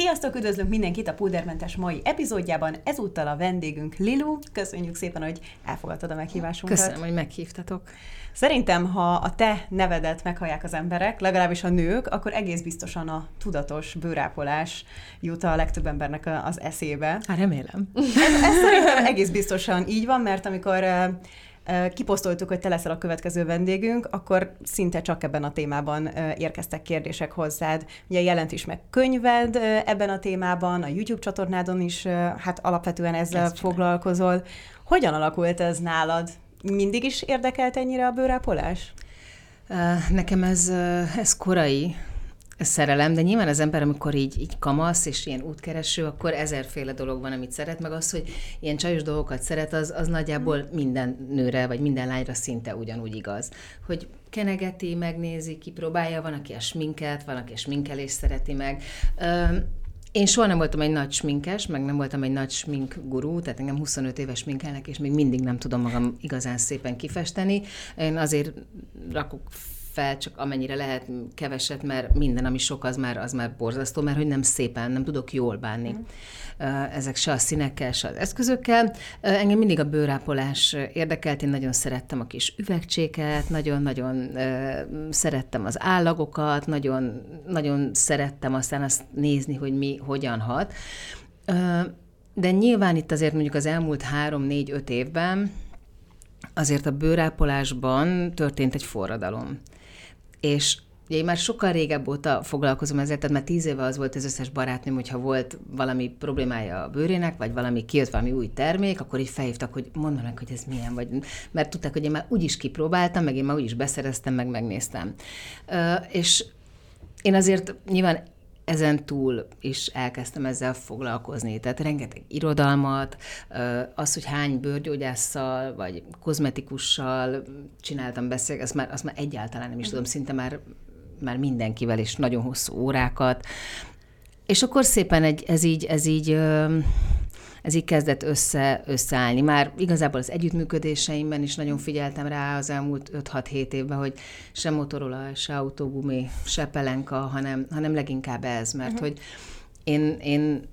Sziasztok, üdvözlünk mindenkit a Puldermentes mai epizódjában. Ezúttal a vendégünk Lilu. Köszönjük szépen, hogy elfogadtad a meghívásunkat. Köszönöm, hogy meghívtatok. Szerintem, ha a te nevedet meghallják az emberek, legalábbis a nők, akkor egész biztosan a tudatos bőrápolás jut a legtöbb embernek az eszébe. Hát remélem. Ez, ez szerintem egész biztosan így van, mert amikor kiposztoltuk, hogy te leszel a következő vendégünk, akkor szinte csak ebben a témában érkeztek kérdések hozzád. Ugye jelent is meg könyved ebben a témában, a YouTube csatornádon is hát alapvetően ezzel Ezt foglalkozol. Hogyan alakult ez nálad? Mindig is érdekelt ennyire a bőrápolás? Nekem ez, ez korai szerelem, de nyilván az ember, amikor így, így kamasz és ilyen útkereső, akkor ezerféle dolog van, amit szeret, meg az, hogy ilyen csajos dolgokat szeret, az, az nagyjából minden nőre, vagy minden lányra szinte ugyanúgy igaz. Hogy kenegeti, megnézi, kipróbálja, van, aki a sminket, van, aki a sminkelést szereti meg. Én soha nem voltam egy nagy sminkes, meg nem voltam egy nagy smink gurú, tehát engem 25 éves sminkelnek, és még mindig nem tudom magam igazán szépen kifesteni. Én azért rakok fel, csak amennyire lehet keveset, mert minden, ami sok, az már, az már borzasztó, mert hogy nem szépen, nem tudok jól bánni. Mm. Ezek se a színekkel, se az eszközökkel. Engem mindig a bőrápolás érdekelt, én nagyon szerettem a kis üvegcséket, nagyon-nagyon szerettem az állagokat, nagyon, nagyon szerettem aztán azt nézni, hogy mi hogyan hat. De nyilván itt azért mondjuk az elmúlt három-négy-öt évben azért a bőrápolásban történt egy forradalom. És Ugye én már sokkal régebb óta foglalkozom ezzel, tehát már tíz éve az volt az összes barátnőm, hogyha volt valami problémája a bőrének, vagy valami kijött valami új termék, akkor így felhívtak, hogy mondd meg, hogy ez milyen, vagy, mert tudták, hogy én már úgyis kipróbáltam, meg én már úgyis beszereztem, meg megnéztem. Uh, és én azért nyilván ezen túl is elkezdtem ezzel foglalkozni. Tehát rengeteg irodalmat, az, hogy hány bőrgyógyásszal vagy kozmetikussal csináltam beszélgetni, azt már, azt már egyáltalán nem is tudom, szinte már, már mindenkivel, és nagyon hosszú órákat. És akkor szépen egy, ez így, ez így ez így kezdett össze, összeállni. Már igazából az együttműködéseimben is nagyon figyeltem rá az elmúlt 5-6-7 évben, hogy se Motorola, se autógumi, se pelenka, hanem, hanem leginkább ez, mert uh-huh. hogy én, én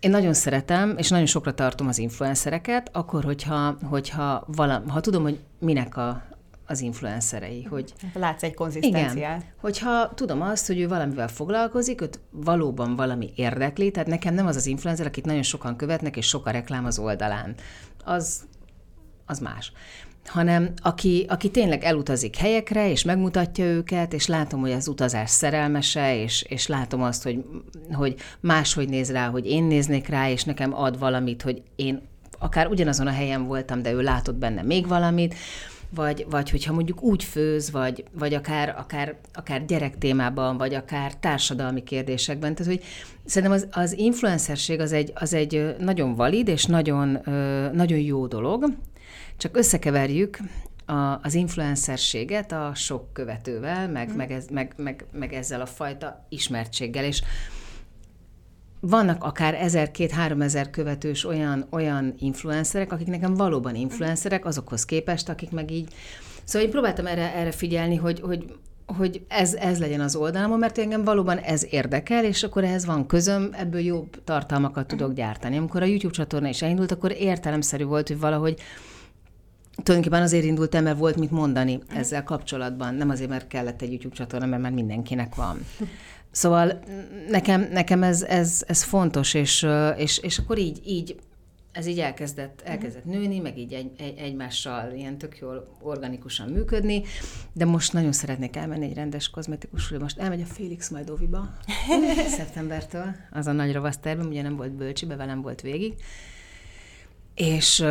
én nagyon szeretem, és nagyon sokra tartom az influencereket, akkor, hogyha, hogyha valam, ha tudom, hogy minek a, az influencerei. Hogy, Látsz egy konzisztenciát. Igen, hogyha tudom azt, hogy ő valamivel foglalkozik, őt valóban valami érdekli, tehát nekem nem az az influencer, akit nagyon sokan követnek, és sok a reklám az oldalán. Az, az más hanem aki, aki tényleg elutazik helyekre, és megmutatja őket, és látom, hogy az utazás szerelmese, és, és látom azt, hogy, hogy máshogy néz rá, hogy én néznék rá, és nekem ad valamit, hogy én akár ugyanazon a helyen voltam, de ő látott benne még valamit, vagy, vagy hogyha mondjuk úgy főz, vagy, vagy akár, akár, akár gyerektémában, vagy akár társadalmi kérdésekben. Tehát, hogy szerintem az, az influencerség az egy, az egy nagyon valid és nagyon, nagyon jó dolog, csak összekeverjük a, az influencerséget a sok követővel, meg, mm. meg, ez, meg, meg, meg ezzel a fajta ismertséggel, és vannak akár ezer, két, három ezer követős olyan, olyan influencerek, akik nekem valóban influencerek, azokhoz képest, akik meg így... Szóval én próbáltam erre, erre figyelni, hogy, hogy hogy ez, ez legyen az oldalamon, mert engem valóban ez érdekel, és akkor ehhez van közöm, ebből jobb tartalmakat tudok gyártani. Amikor a YouTube csatorna is elindult, akkor értelemszerű volt, hogy valahogy tulajdonképpen azért indultam, mert volt mit mondani ezzel kapcsolatban. Nem azért, mert kellett egy YouTube csatorna, mert már mindenkinek van. Szóval nekem, nekem ez, ez, ez fontos, és, és, és akkor így, így ez így elkezdett, elkezdett nőni, meg így egy, egy, egymással ilyen tök jól organikusan működni, de most nagyon szeretnék elmenni egy rendes kozmetikusra, most elmegy a Félix majd Oviba. Szeptembertől, az a nagy ravasz tervem, ugye nem volt bölcsibe, velem volt végig, és,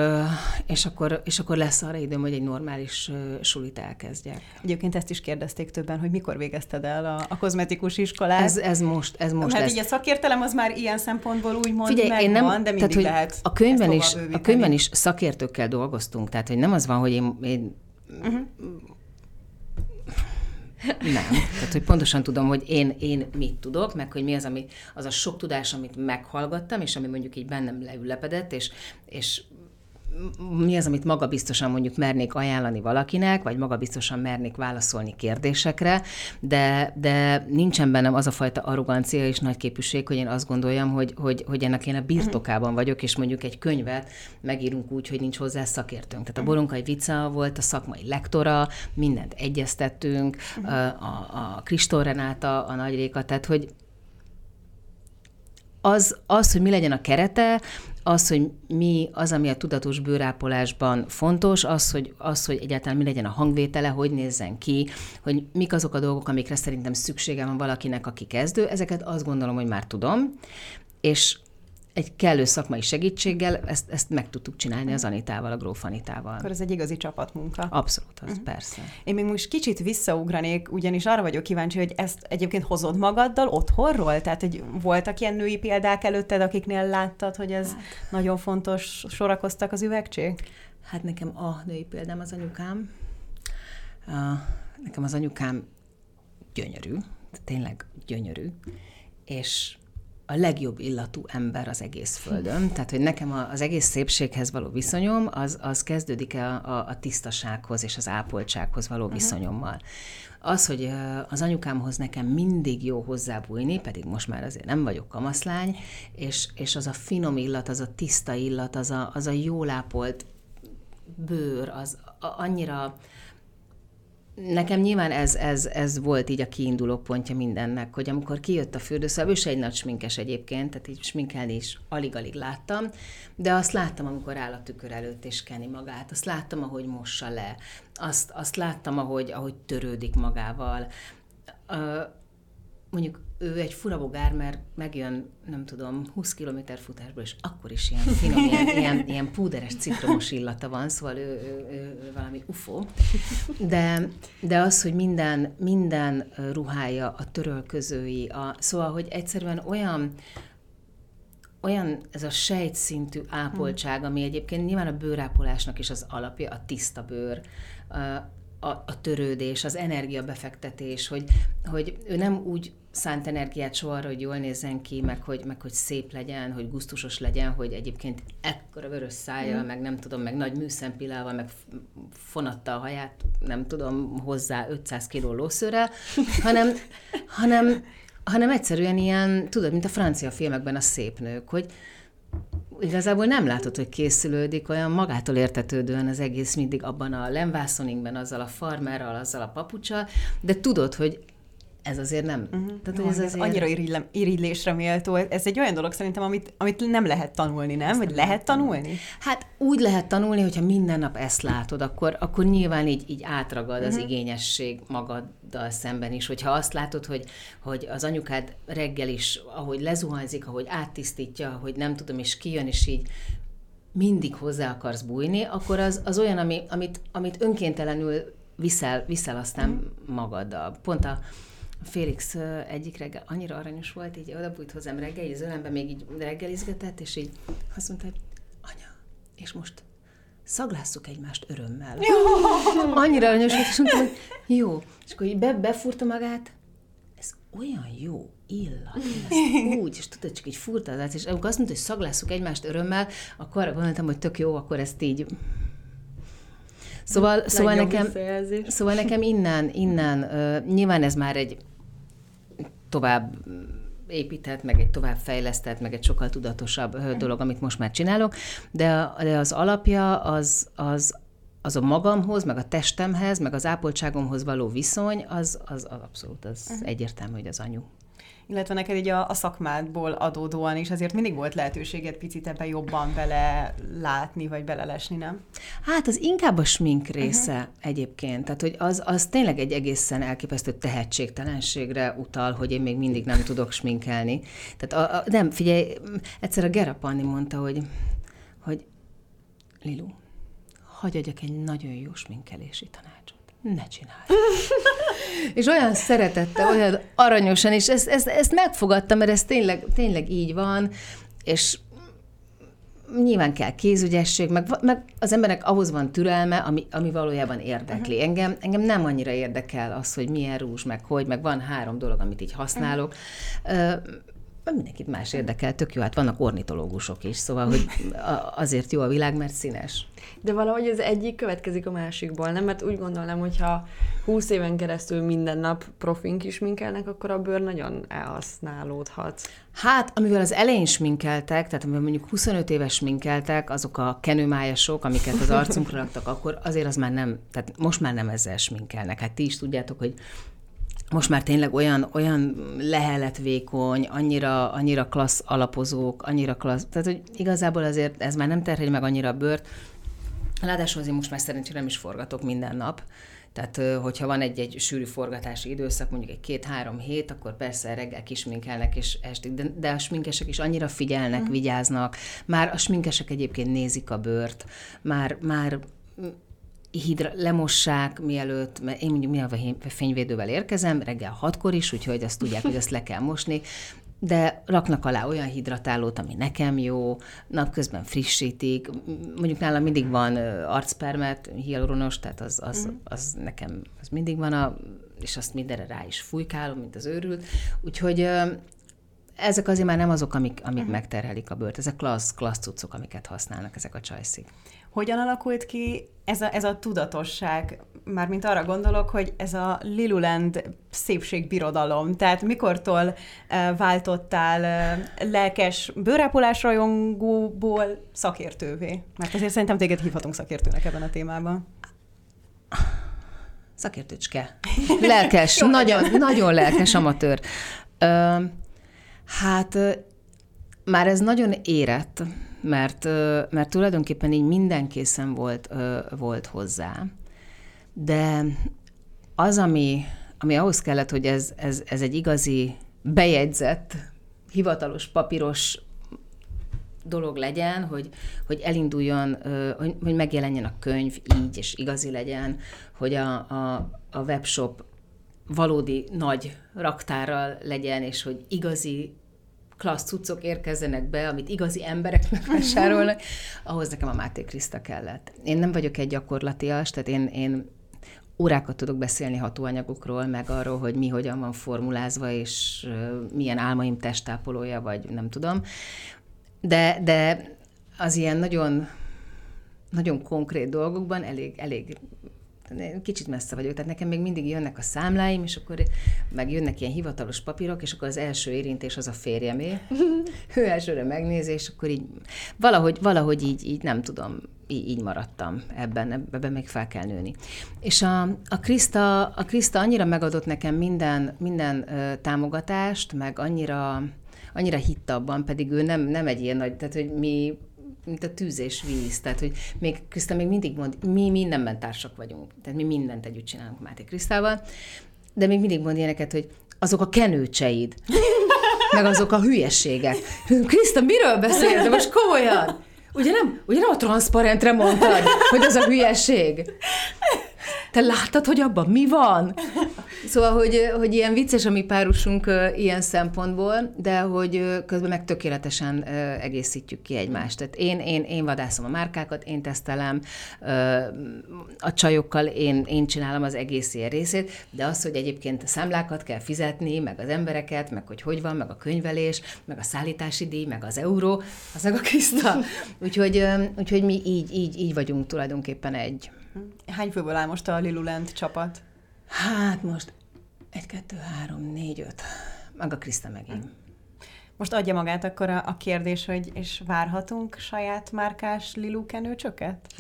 és, akkor, és akkor lesz arra időm, hogy egy normális sulit elkezdjek. Egyébként ezt is kérdezték többen, hogy mikor végezted el a, a kozmetikus iskolát. Ez, ez most, ez most Hát lesz. így a szakértelem az már ilyen szempontból úgymond Figyelj, megvan, én nem, de mindig tehát, lehet a könyvben, is, a könyvben is szakértőkkel dolgoztunk, tehát hogy nem az van, hogy én, én uh-huh nem. Tehát, hogy pontosan tudom, hogy én, én mit tudok, meg hogy mi az, ami, az a sok tudás, amit meghallgattam, és ami mondjuk így bennem leülepedett, és, és mi az, amit maga biztosan mondjuk mernék ajánlani valakinek, vagy maga biztosan mernék válaszolni kérdésekre, de, de nincsen bennem az a fajta arrogancia és nagyképűség, hogy én azt gondoljam, hogy, hogy, hogy ennek én a birtokában vagyok, és mondjuk egy könyvet megírunk úgy, hogy nincs hozzá szakértőnk. Tehát a Boronkai Vica volt a szakmai lektora, mindent egyeztettünk, a, a, Kristóf Renáta, a Nagy Réka, tehát hogy az, az, hogy mi legyen a kerete, az, hogy mi az, ami a tudatos bőrápolásban fontos, az hogy, az, hogy egyáltalán mi legyen a hangvétele, hogy nézzen ki, hogy mik azok a dolgok, amikre szerintem szüksége van valakinek, aki kezdő, ezeket azt gondolom, hogy már tudom, és egy kellő szakmai segítséggel ezt, ezt meg tudtuk csinálni az Anitával, a Gróf Anitával. Akkor ez egy igazi csapatmunka. Abszolút, az uh-huh. persze. Én még most kicsit visszaugranék, ugyanis arra vagyok kíváncsi, hogy ezt egyébként hozod magaddal otthonról? Tehát, hogy voltak ilyen női példák előtted, akiknél láttad, hogy ez hát. nagyon fontos, sorakoztak az üvegcsék? Hát nekem a női példám az anyukám. Nekem az anyukám gyönyörű, tényleg gyönyörű, és a legjobb illatú ember az egész földön. Tehát, hogy nekem az egész szépséghez való viszonyom, az, az kezdődik a, a, a tisztasághoz és az ápoltsághoz való uh-huh. viszonyommal. Az, hogy az anyukámhoz nekem mindig jó hozzábújni, pedig most már azért nem vagyok kamaszlány, és, és az a finom illat, az a tiszta illat, az a, az a jól ápolt bőr, az annyira Nekem nyilván ez, ez, ez volt így a kiinduló pontja mindennek, hogy amikor kijött a fürdőszoba, ő se egy nagy sminkes egyébként, tehát így sminkelni is alig-alig láttam, de azt láttam, amikor áll a tükör előtt és keni magát, azt láttam, ahogy mossa le, azt, azt láttam, ahogy, ahogy törődik magával mondjuk ő egy fura bogár, mert megjön, nem tudom, 20 km futásból, és akkor is ilyen finom, ilyen, ilyen, ilyen púderes citromos illata van, szóval ő, ő, ő, ő valami ufó. De, de az, hogy minden, minden ruhája, a törölközői, a, szóval, hogy egyszerűen olyan, olyan ez a sejtszintű ápoltság, ami egyébként nyilván a bőrápolásnak is az alapja, a tiszta bőr, a, a törődés, az energiabefektetés, hogy, hogy ő nem úgy szánt energiát soha arra, hogy jól nézzen ki, meg hogy, meg hogy szép legyen, hogy gusztusos legyen, hogy egyébként ekkora vörös szája, mm. meg nem tudom, meg nagy műszempilával, meg fonatta a haját, nem tudom, hozzá 500 kiló lószőre, hanem, hanem, hanem egyszerűen ilyen, tudod, mint a francia filmekben a szép nők, hogy, igazából nem látod, hogy készülődik, olyan magától értetődően az egész mindig abban a lemvászoningben, azzal a farmerral, azzal a papucsal, de tudod, hogy ez azért nem. Uh-huh. Tehát, hogy ez, ez azért... annyira irigylem, irigylésre méltó. Ez egy olyan dolog szerintem, amit, amit nem lehet tanulni, nem? Ezt Vagy nem lehet tanulni? Hát úgy lehet tanulni, hogyha minden nap ezt látod, akkor, akkor nyilván így, így átragad uh-huh. az mhm. igényesség magaddal szemben is. Hogyha azt látod, hogy, hogy az anyukád reggel is, ahogy lezuhanyzik, ahogy áttisztítja, ahogy nem tudom, és kijön, és így mindig hozzá akarsz bújni, akkor az, az olyan, ami, amit, amit önkéntelenül viszel, viszel aztán uh-huh. magaddal. Pont a, Félix egyik reggel annyira aranyos volt, így oda bújt hozzám reggel, így ölembe még így reggelizgetett, és így azt mondta, hogy anya, és most szaglásszuk egymást örömmel. Annyira aranyos volt, és mondtam, hogy jó. És akkor így be, befúrta magát, ez olyan jó illat, úgy, és tudod, csak így furta az és amikor azt mondta, hogy szaglásszuk egymást örömmel, akkor arra gondoltam, hogy tök jó, akkor ezt így Szóval, szóval, nekem, szóval nekem innen, innen, uh, nyilván ez már egy tovább épített, meg egy tovább fejlesztett, meg egy sokkal tudatosabb dolog, amit most már csinálok, de, de az alapja az, az, az a magamhoz, meg a testemhez, meg az ápoltságomhoz való viszony, az, az, az abszolút az uh-huh. egyértelmű, hogy az anyu illetve neked így a, a szakmádból adódóan is azért mindig volt lehetőséged picit ebbe jobban bele látni, vagy belelesni, nem? Hát az inkább a smink része uh-huh. egyébként. Tehát, hogy az, az tényleg egy egészen elképesztő tehetségtelenségre utal, hogy én még mindig nem tudok sminkelni. Tehát a, a, nem, figyelj, egyszer a Gera Panni mondta, hogy, hogy Lilu, hagyj adjak egy nagyon jó sminkelési tanácsot ne csinálj. és olyan szeretette, olyan aranyosan, és ezt, ezt, ezt megfogadtam, mert ez tényleg, tényleg így van, és nyilván kell kézügyesség, meg, meg az embernek ahhoz van türelme, ami, ami valójában érdekli. Uh-huh. Engem, engem nem annyira érdekel az, hogy milyen rúzs, meg hogy, meg van három dolog, amit így használok. Uh-huh. Mindenkit más érdekel, tök jó, hát vannak ornitológusok is, szóval, hogy azért jó a világ, mert színes. De valahogy az egyik következik a másikból, nem? Mert úgy gondolom, hogyha 20 éven keresztül minden nap profink is minkelnek, akkor a bőr nagyon elhasználódhat. Hát, amivel az elején sminkeltek, tehát amivel mondjuk 25 éves minkeltek, azok a kenőmájasok, amiket az arcunkra raktak, akkor azért az már nem, tehát most már nem ezzel sminkelnek. Hát ti is tudjátok, hogy most már tényleg olyan, olyan leheletvékony, annyira, annyira klassz alapozók, annyira klassz, tehát hogy igazából azért ez már nem terheli meg annyira a bőrt. Ráadásul azért most már szerencsére nem is forgatok minden nap, tehát, hogyha van egy-egy sűrű forgatási időszak, mondjuk egy két-három hét, akkor persze reggel kisminkelnek, és estig, de, de a sminkesek is annyira figyelnek, uh-huh. vigyáznak. Már a sminkesek egyébként nézik a bőrt, már, már hidra, lemossák, mielőtt, mert én mondjuk mi a fényvédővel érkezem, reggel hatkor is, úgyhogy azt tudják, hogy ezt le kell mosni, de raknak alá olyan hidratálót, ami nekem jó, napközben frissítik, mondjuk nálam mindig van arcpermet, hialuronos, tehát az, az, mm. az nekem az mindig van, a, és azt mindenre rá is fújkálom, mint az őrült, úgyhogy ezek azért már nem azok, amik, amik uh-huh. megterhelik a bőrt, ezek klassz, klassz cuccok, amiket használnak ezek a csajszik. Hogyan alakult ki ez a, ez a tudatosság? Mármint arra gondolok, hogy ez a Liluland szépségbirodalom, tehát mikortól váltottál lelkes bőrápolás rajongóból szakértővé? Mert azért szerintem téged hívhatunk szakértőnek ebben a témában. Szakértőcske. Lelkes, nagyon, nagyon lelkes amatőr. Uh, hát már ez nagyon érett, mert, mert tulajdonképpen így minden készen volt, volt hozzá. De az, ami, ami ahhoz kellett, hogy ez, ez, ez egy igazi bejegyzett, hivatalos, papíros dolog legyen, hogy, hogy elinduljon, hogy, hogy megjelenjen a könyv így, és igazi legyen, hogy a, a, a webshop valódi nagy raktárral legyen, és hogy igazi klassz cuccok érkezzenek be, amit igazi emberek vásárolnak, ahhoz nekem a Máté Kriszta kellett. Én nem vagyok egy gyakorlatias, tehát én, én órákat tudok beszélni hatóanyagokról, meg arról, hogy mi hogyan van formulázva, és milyen álmaim testápolója, vagy nem tudom. De, de az ilyen nagyon, nagyon konkrét dolgokban elég, elég kicsit messze vagyok, tehát nekem még mindig jönnek a számláim, és akkor meg jönnek ilyen hivatalos papírok, és akkor az első érintés az a férjemé. ő elsőre megnézi, és akkor így valahogy, valahogy így, így nem tudom, így, így maradtam ebben, ebben még fel kell nőni. És a, a, Krista, a Krista annyira megadott nekem minden, minden ö, támogatást, meg annyira, annyira hitt abban, pedig ő nem, nem egy ilyen nagy, tehát hogy mi mint a tűz és víz. Tehát, hogy még Kriszta még mindig mond, mi mindenben társak vagyunk. Tehát mi mindent együtt csinálunk Máté Krisztával, de még mindig mond ilyeneket, hogy azok a kenőcseid, meg azok a hülyeségek. Kriszta, miről beszélsz? De most komolyan? Ugye nem, ugye nem a transzparentre mondtad, hogy az a hülyeség? te láttad, hogy abban mi van? Szóval, hogy, hogy ilyen vicces a mi párosunk ilyen szempontból, de hogy közben meg tökéletesen egészítjük ki egymást. Tehát én, én, én vadászom a márkákat, én tesztelem, a csajokkal én, én csinálom az egész ilyen részét, de az, hogy egyébként a számlákat kell fizetni, meg az embereket, meg hogy hogy van, meg a könyvelés, meg a szállítási díj, meg az euró, az meg a Kriszta. Úgyhogy, úgyhogy mi így, így, így vagyunk tulajdonképpen egy. Hány főből áll most a Lilulent csapat? Hát most egy, kettő, három, négy, öt. Meg a Kriszta megint. Most adja magát akkor a, a kérdés, hogy és várhatunk saját márkás Lilu kenőcsöket?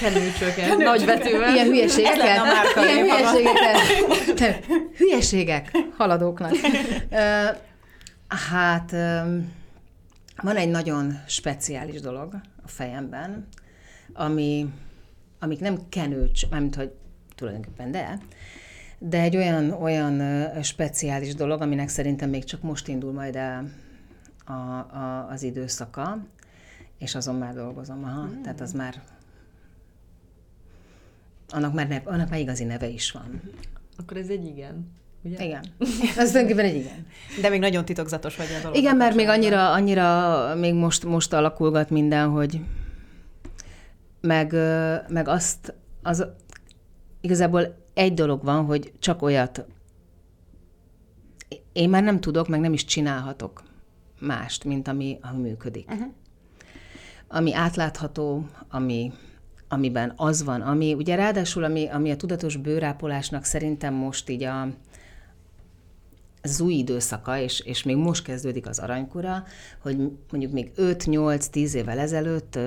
kenőcsöket, nagy betűvel. Ilyen hülyeségeket. A márka Ilyen hülyeségeket. Hülyeségek haladóknak. hát van egy nagyon speciális dolog a fejemben, ami amik nem kenőcs, mármint hogy tulajdonképpen de, de egy olyan, olyan speciális dolog, aminek szerintem még csak most indul majd el a, a, az időszaka, és azon már dolgozom. Aha, mm. Tehát az már annak már, nev, annak már igazi neve is van. Akkor ez egy igen. Ugye? Igen. Ez tulajdonképpen egy igen. De még nagyon titokzatos vagy a dolog. Igen, mert még annyira, annyira még most, most alakulgat minden, hogy, meg, meg azt, az igazából egy dolog van, hogy csak olyat én már nem tudok, meg nem is csinálhatok mást, mint ami, ami működik. Uh-huh. Ami átlátható, ami, amiben az van, ami ugye ráadásul, ami, ami a tudatos bőrápolásnak szerintem most így a, ez új időszaka, és, és még most kezdődik az aranykora, hogy mondjuk még 5-8-10 évvel ezelőtt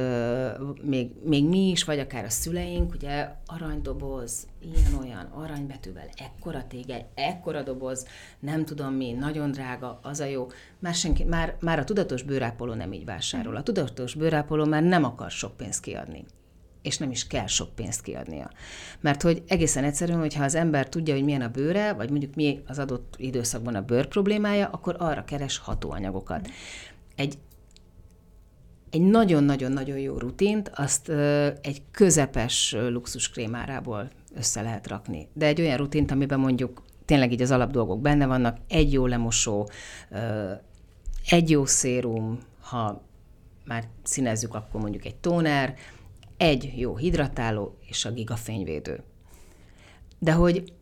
még, még mi is, vagy akár a szüleink, ugye aranydoboz, ilyen-olyan, aranybetűvel, ekkora tégely, ekkora doboz, nem tudom mi, nagyon drága, az a jó. Már, senki, már, már a tudatos bőrápoló nem így vásárol. A tudatos bőrápoló már nem akar sok pénzt kiadni és nem is kell sok pénzt kiadnia. Mert hogy egészen egyszerűen, hogyha az ember tudja, hogy milyen a bőre, vagy mondjuk mi az adott időszakban a bőr problémája, akkor arra keres hatóanyagokat. Egy egy nagyon-nagyon-nagyon jó rutint, azt egy közepes luxuskrémárából össze lehet rakni. De egy olyan rutint, amiben mondjuk tényleg így az alapdolgok benne vannak, egy jó lemosó, egy jó szérum, ha már színezzük, akkor mondjuk egy tóner, egy jó hidratáló és a gigafényvédő. De hogy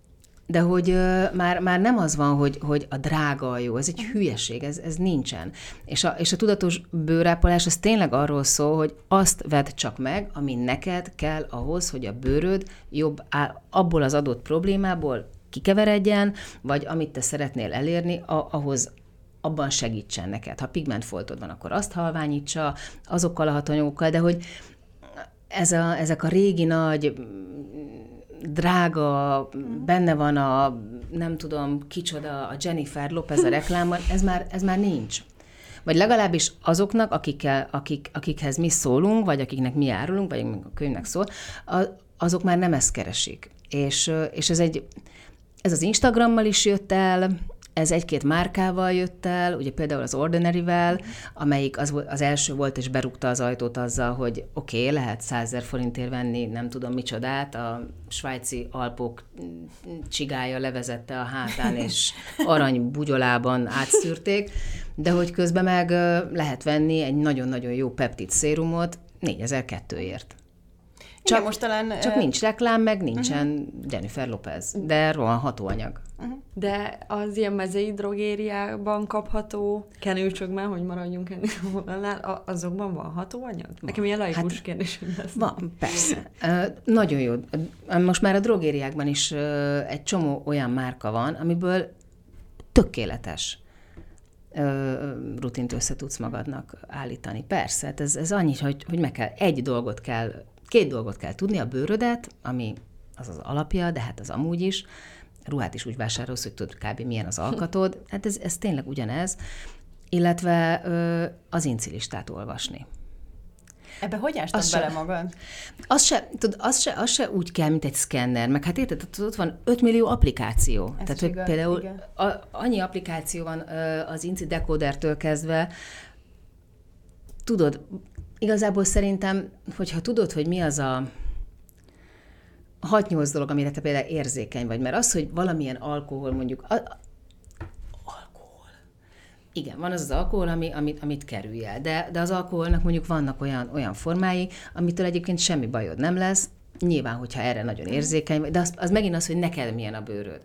de hogy uh, már, már nem az van, hogy, hogy a drága a jó, ez egy hülyeség, ez, ez nincsen. És a, és a tudatos bőrápolás az tényleg arról szól, hogy azt vedd csak meg, ami neked kell ahhoz, hogy a bőröd jobb áll, abból az adott problémából kikeveredjen, vagy amit te szeretnél elérni, a, ahhoz abban segítsen neked. Ha pigmentfoltod van, akkor azt halványítsa azokkal a hatanyogokkal, de hogy, ez a, ezek a régi nagy drága, benne van a, nem tudom, kicsoda, a Jennifer Lopez a reklámban, ez már, ez már nincs. Vagy legalábbis azoknak, akikkel, akik, akikhez mi szólunk, vagy akiknek mi árulunk, vagy a könyvnek szól, azok már nem ezt keresik. És, és ez egy, ez az Instagrammal is jött el, ez egy-két márkával jött el, ugye például az Ordinary-vel, amelyik az, az első volt, és berúgta az ajtót azzal, hogy oké, okay, lehet 100 forintért venni, nem tudom micsodát, a svájci alpok csigája levezette a hátán, és arany bugyolában átszűrték, de hogy közben meg lehet venni egy nagyon-nagyon jó peptid szérumot 4002-ért. Csak, Igen, most talán, csak nincs reklám, meg nincsen uh-huh. Jennifer Lopez, de rohan hatóanyag. Uh-huh. De az ilyen mezei drogériában kapható kenőcsökben, hogy maradjunk ennél, azokban van hatóanyag? Van. Nekem ilyen laikus hát, kérdés, hogy lesz. Van, persze. Uh, nagyon jó. Most már a drogériákban is uh, egy csomó olyan márka van, amiből tökéletes rutint össze tudsz magadnak állítani. Persze, hát ez, ez annyi, hogy, hogy meg kell, egy dolgot kell, két dolgot kell tudni, a bőrödet, ami az az alapja, de hát az amúgy is, ruhát is úgy vásárolsz, hogy tudod kb. milyen az alkatod. Hát ez, ez tényleg ugyanez. Illetve ö, az incilistát olvasni. Ebbe hogy ástad bele se, magad? Az se, tudod, az, se, az se úgy kell, mint egy szkenner, meg hát érted, ott van 5 millió applikáció. Ez Tehát, hogy igaz, például a, annyi applikáció van az Inci Decodertől kezdve, tudod, igazából szerintem, hogyha tudod, hogy mi az a 6-8 dolog, amire te például érzékeny vagy, mert az, hogy valamilyen alkohol mondjuk, a, alkohol. Igen, van az az alkohol, ami, amit, amit kerülj el, de, de az alkoholnak mondjuk vannak olyan, olyan formái, amitől egyébként semmi bajod nem lesz, nyilván, hogyha erre nagyon érzékeny vagy, de az, az megint az, hogy neked milyen a bőröd.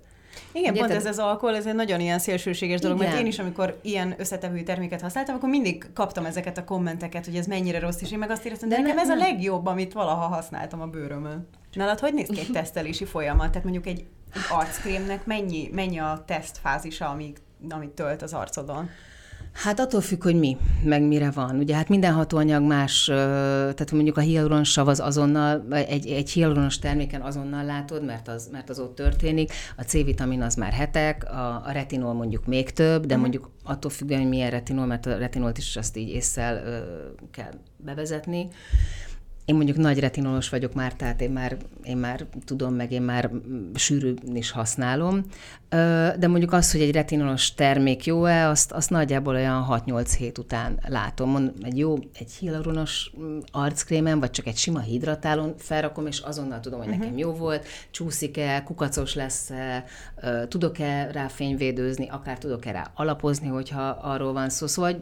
Igen, Ugye, pont ez az alkohol, ez egy nagyon ilyen szélsőséges dolog, Igen. mert én is, amikor ilyen összetevő terméket használtam, akkor mindig kaptam ezeket a kommenteket, hogy ez mennyire rossz, és én meg azt éreztem, de, de nekem ne, ez a legjobb, amit valaha használtam a bőrömön. Nálad hogy néz ki egy tesztelési folyamat? Tehát mondjuk egy, egy arckrémnek mennyi, mennyi a tesztfázisa, amíg, amit tölt az arcodon? Hát attól függ, hogy mi, meg mire van. Ugye hát minden hatóanyag más, tehát mondjuk a hialuronsav az azonnal, egy, egy hialuronos terméken azonnal látod, mert az, mert az ott történik, a C-vitamin az már hetek, a, a retinol mondjuk még több, de uh-huh. mondjuk attól függően, hogy milyen retinol, mert a retinolt is azt így észszel kell bevezetni. Én mondjuk nagy retinolos vagyok már, tehát én már, én már tudom, meg én már sűrűn is használom. De mondjuk az, hogy egy retinolos termék jó-e, azt, azt nagyjából olyan 6-8 hét után látom. Egy jó, egy hialuronos arckrémen, vagy csak egy sima hidratálón felrakom, és azonnal tudom, hogy nekem uh-huh. jó volt, csúszik-e, kukacos lesz-e, tudok-e rá fényvédőzni, akár tudok-e rá alapozni, hogyha arról van szó. Szóval,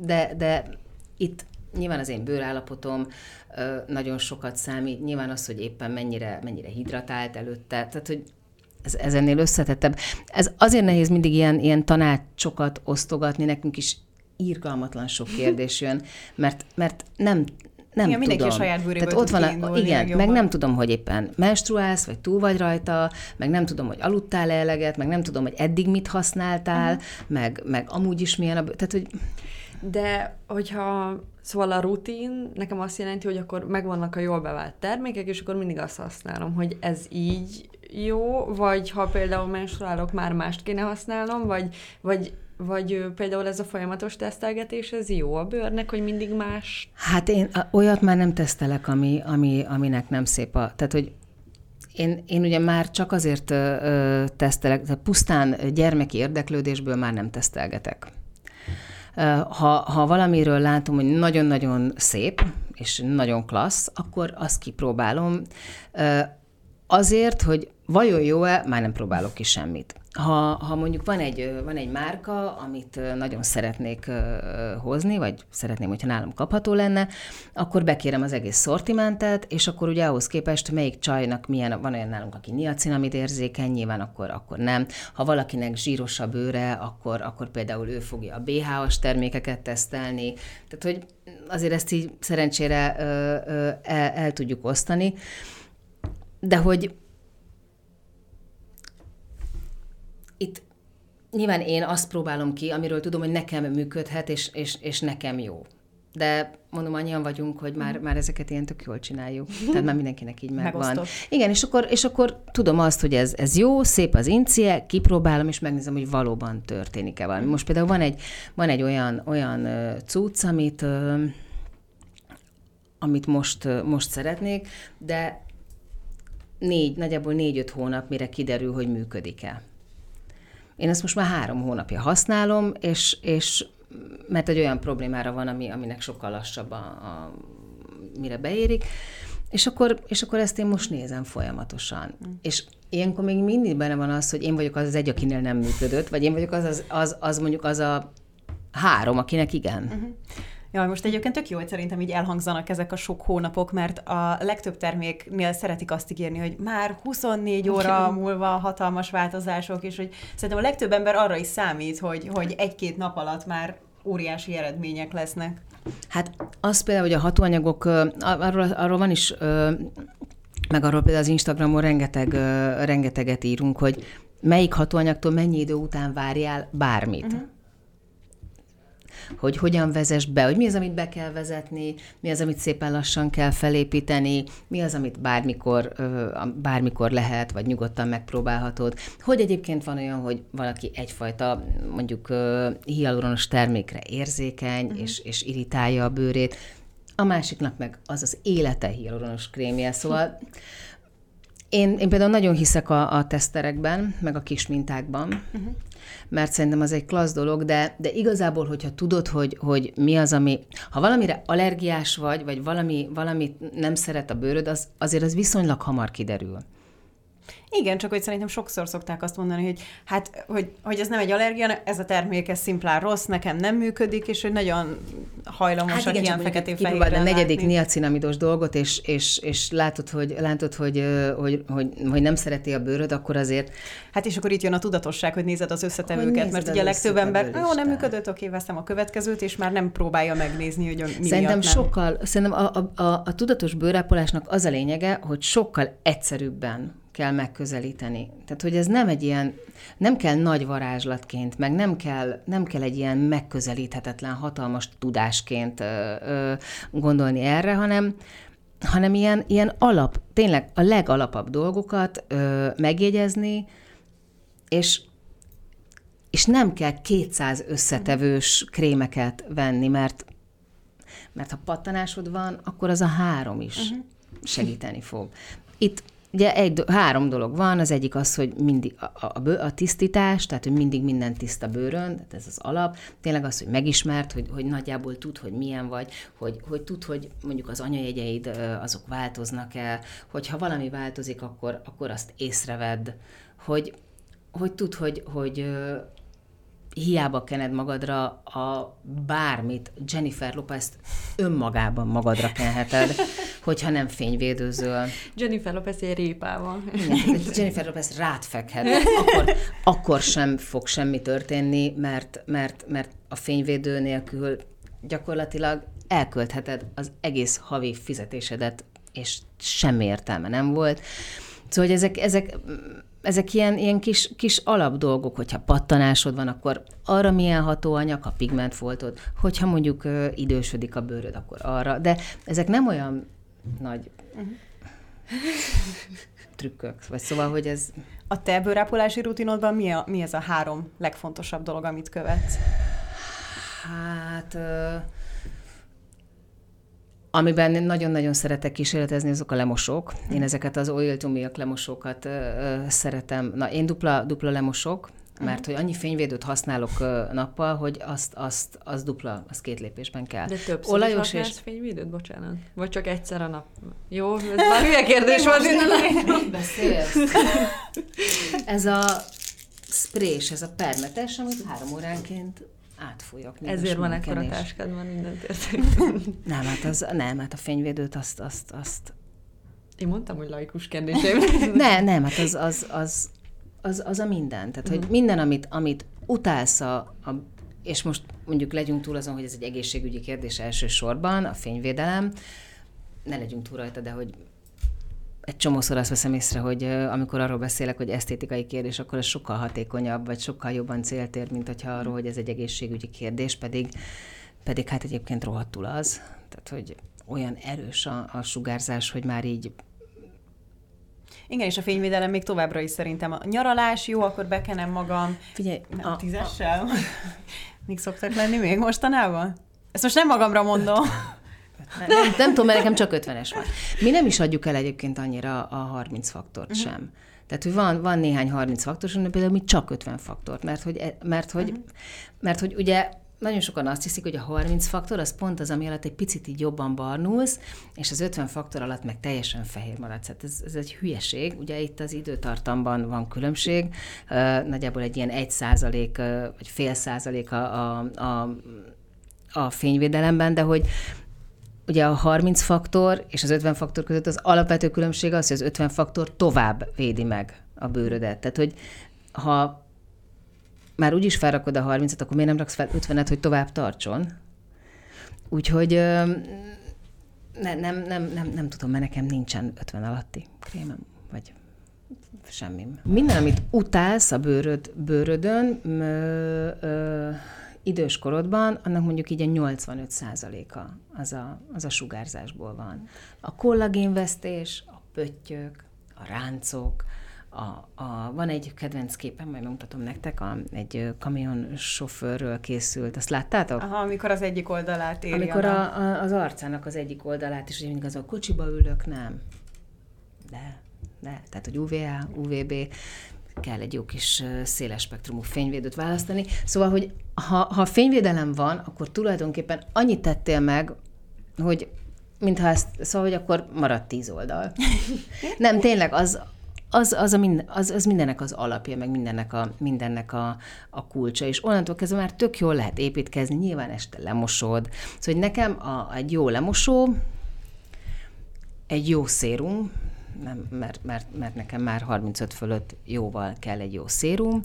de, de itt Nyilván az én bőrállapotom nagyon sokat számít, nyilván az, hogy éppen mennyire, mennyire hidratált előtte, tehát hogy ez, ez ennél összetettebb. Ez azért nehéz mindig ilyen, ilyen tanácsokat osztogatni, nekünk is írgalmatlan sok kérdés jön, mert, mert nem, nem igen, tudom. a saját Tehát ott van, a, igen, meg nem tudom, hogy éppen menstruálsz, vagy túl vagy rajta, meg nem tudom, hogy aludtál eleget, meg nem tudom, hogy eddig mit használtál, uh-huh. meg, meg amúgy is milyen a... Tehát, hogy... De hogyha Szóval a rutin nekem azt jelenti, hogy akkor megvannak a jól bevált termékek, és akkor mindig azt használom, hogy ez így jó, vagy ha például menstruálok, már mást kéne használnom, vagy, vagy vagy például ez a folyamatos tesztelgetés, ez jó a bőrnek, hogy mindig más? Hát én olyat már nem tesztelek, ami, ami, aminek nem szép a... Tehát, hogy én, én ugye már csak azért ö, tesztelek, tehát pusztán gyermeki érdeklődésből már nem tesztelgetek. Ha, ha valamiről látom, hogy nagyon-nagyon szép, és nagyon klassz, akkor azt kipróbálom. Azért, hogy vajon jó-e, már nem próbálok ki semmit. Ha, ha mondjuk van egy, van egy márka, amit nagyon szeretnék hozni, vagy szeretném, hogyha nálam kapható lenne, akkor bekérem az egész szortimentet, és akkor ugye ahhoz képest melyik csajnak milyen, van olyan nálunk, aki niacinamid érzékeny, nyilván akkor, akkor nem. Ha valakinek zsíros a bőre, akkor, akkor például ő fogja a BH-as termékeket tesztelni. Tehát, hogy azért ezt így szerencsére el, el tudjuk osztani. De hogy itt nyilván én azt próbálom ki, amiről tudom, hogy nekem működhet, és, és, és nekem jó. De mondom, annyian vagyunk, hogy már, már ezeket ilyen tök jól csináljuk. Tehát már mindenkinek így megvan. Megosztott. Igen, és akkor, és akkor tudom azt, hogy ez, ez jó, szép az incie, kipróbálom, és megnézem, hogy valóban történik-e valami. Most például van egy, van egy olyan, olyan cucc, amit, amit most, most szeretnék, de négy, nagyjából négy-öt hónap, mire kiderül, hogy működik-e. Én ezt most már három hónapja használom, és, és mert egy olyan problémára van, ami, aminek sokkal lassabb, a, a, mire beérik, és akkor, és akkor ezt én most nézem folyamatosan. Mm. És ilyenkor még mindig benne van az, hogy én vagyok az az egy, akinél nem működött, vagy én vagyok az, az, az, az mondjuk az a három, akinek igen. Uh-huh. Ja, most egyébként tök jó, hogy szerintem így elhangzanak ezek a sok hónapok, mert a legtöbb terméknél szeretik azt ígérni, hogy már 24 óra múlva hatalmas változások, és hogy szerintem a legtöbb ember arra is számít, hogy, hogy egy-két nap alatt már óriási eredmények lesznek. Hát az például, hogy a hatóanyagok, arról, arról van is, meg arról például az Instagramon rengeteg, rengeteget írunk, hogy melyik hatóanyagtól mennyi idő után várjál bármit. Uh-huh hogy hogyan vezess be, hogy mi az, amit be kell vezetni, mi az, amit szépen lassan kell felépíteni, mi az, amit bármikor, bármikor lehet, vagy nyugodtan megpróbálhatod. Hogy egyébként van olyan, hogy valaki egyfajta mondjuk hialuronos termékre érzékeny, uh-huh. és, és irritálja a bőrét, a másiknak meg az az élete hialuronos krémje. Szóval én, én például nagyon hiszek a, a teszterekben, meg a kis mintákban, uh-huh mert szerintem az egy klassz dolog, de, de igazából, hogyha tudod, hogy, hogy mi az, ami, ha valamire allergiás vagy, vagy valami, valami nem szeret a bőröd, az, azért az viszonylag hamar kiderül. Igen, csak hogy szerintem sokszor szokták azt mondani, hogy hát, hogy, hogy ez nem egy allergia, ez a termék, ez szimplán rossz, nekem nem működik, és hogy nagyon hajlamosak hát igen, ilyen feketén fehér a negyedik niacinamidos dolgot, és, és, és látod, hogy, látod hogy, hogy, hogy, hogy, nem szereti a bőröd, akkor azért... Hát és akkor itt jön a tudatosság, hogy nézed az összetevőket, mert ugye a legtöbb ember, jó, nem működött, oké, veszem a következőt, és már nem próbálja megnézni, hogy mi Szerintem nem. sokkal, szerintem a, a, a, a tudatos bőrápolásnak az a lényege, hogy sokkal egyszerűbben kell megközelíteni. Tehát, hogy ez nem egy ilyen, nem kell nagy varázslatként, meg nem kell, nem kell egy ilyen megközelíthetetlen, hatalmas tudásként ö, ö, gondolni erre, hanem, hanem ilyen, ilyen alap, tényleg a legalapabb dolgokat ö, megjegyezni, és és nem kell 200 összetevős krémeket venni, mert mert ha pattanásod van, akkor az a három is uh-huh. segíteni fog. Itt Ugye egy, három dolog van, az egyik az, hogy mindig a, a, a tisztítás, tehát hogy mindig minden tiszta bőrön, tehát ez az alap. Tényleg az, hogy megismert, hogy, hogy nagyjából tud, hogy milyen vagy, hogy, hogy tud, hogy mondjuk az anyajegyeid azok változnak-e, hogyha valami változik, akkor, akkor azt észrevedd, hogy, hogy tud, hogy, hogy hiába kened magadra a bármit, Jennifer Lopez-t önmagában magadra kenheted, hogyha nem fényvédőzöl. Jennifer Lopez egy répával. Igen, Jennifer Lopez rád fekhet, akkor, akkor sem fog semmi történni, mert, mert, mert a fényvédő nélkül gyakorlatilag elköltheted az egész havi fizetésedet, és semmi értelme nem volt. Szóval, hogy ezek, ezek ezek ilyen, ilyen kis, kis alapdolgok, hogyha pattanásod van, akkor arra milyen hatóanyag, a pigmentfoltod, hogyha mondjuk ö, idősödik a bőröd, akkor arra. De ezek nem olyan nagy uh-huh. trükkök, vagy szóval, hogy ez... A te bőrápolási rutinodban mi, a, mi ez a három legfontosabb dolog, amit követsz? Hát... Ö, Amiben nagyon-nagyon szeretek kísérletezni, azok a lemosók. Én ezeket az oil to milk lemosókat ö, szeretem. Na, én dupla, dupla lemosok, mert hogy annyi fényvédőt használok nappal, hogy azt, azt, az dupla, az két lépésben kell. De többször Olajos is és... fényvédőt, bocsánat? Vagy csak egyszer a nap? Jó, ez már hülye kérdés volt. Mit beszélsz? Ez a sprés, ez a permetes, amit három óránként átfújok. Ezért van ekkora táskád, van mindent értek. nem, hát az, nem, hát a fényvédőt azt, azt, azt... Én mondtam, hogy laikus kérdésem. ne, nem, hát az, az, az, az, az a minden. Tehát, hogy mhm. minden, amit, amit utálsz a, a és most mondjuk legyünk túl azon, hogy ez egy egészségügyi kérdés elsősorban, a fényvédelem, ne legyünk túl rajta, de hogy egy csomószor azt veszem észre, hogy amikor arról beszélek, hogy esztétikai kérdés, akkor ez sokkal hatékonyabb, vagy sokkal jobban célt ér, mint hogyha arról, hogy ez egy egészségügyi kérdés, pedig, pedig hát egyébként rohadtul az. Tehát, hogy olyan erős a, a sugárzás, hogy már így igen, és a fényvédelem még továbbra is szerintem a nyaralás, jó, akkor bekenem magam. Figyelj, nem, a, tízessel? A... Mik szoktak lenni még mostanában? Ezt most nem magamra mondom. Nem, nem, tudom, mert nekem csak 50-es van. Mi nem is adjuk el egyébként annyira a 30 faktort uh-huh. sem. Tehát, hogy van, van néhány 30 faktor, de például mi csak 50 faktort, mert hogy, e, mert hogy, uh-huh. mert hogy ugye nagyon sokan azt hiszik, hogy a 30 faktor az pont az, ami alatt egy picit így jobban barnulsz, és az 50 faktor alatt meg teljesen fehér maradsz. Hát ez, ez egy hülyeség. Ugye itt az időtartamban van különbség. Nagyjából egy ilyen 1 százalék, vagy fél százalék a, a, a, a fényvédelemben, de hogy ugye a 30 faktor és az 50 faktor között az alapvető különbség az, hogy az 50 faktor tovább védi meg a bőrödet. Tehát, hogy ha már úgyis felrakod a 30-at, akkor miért nem raksz fel 50-et, hogy tovább tartson? Úgyhogy ne, nem, nem, nem, nem tudom, mert nekem nincsen 50 alatti krémem, vagy semmi. Minden, amit utálsz a bőröd, bőrödön, ö, ö, idős korodban, annak mondjuk így a 85%-a az a, az a sugárzásból van. A kollagénvesztés, a pöttyök, a ráncok, a, a, van egy kedvenc képem, majd mutatom nektek, a, egy kamion sofőrről készült. Azt láttátok? Aha, amikor az egyik oldalát éri. Amikor a, a, az arcának az egyik oldalát, és mindig az a kocsiba ülök, nem. De, de, tehát, hogy UVA, UVB, kell egy jó kis széles spektrumú fényvédőt választani. Szóval, hogy ha, ha fényvédelem van, akkor tulajdonképpen annyit tettél meg, hogy mintha ezt, szóval, hogy akkor maradt tíz oldal. Nem, tényleg, az, az, az, a minden, az, az mindennek az alapja, meg mindennek, a, mindennek a, a kulcsa, és onnantól kezdve már tök jól lehet építkezni, nyilván este lemosod. Szóval, hogy nekem a, egy jó lemosó, egy jó szérum, nem, mert, mert, mert nekem már 35 fölött jóval kell egy jó szérum.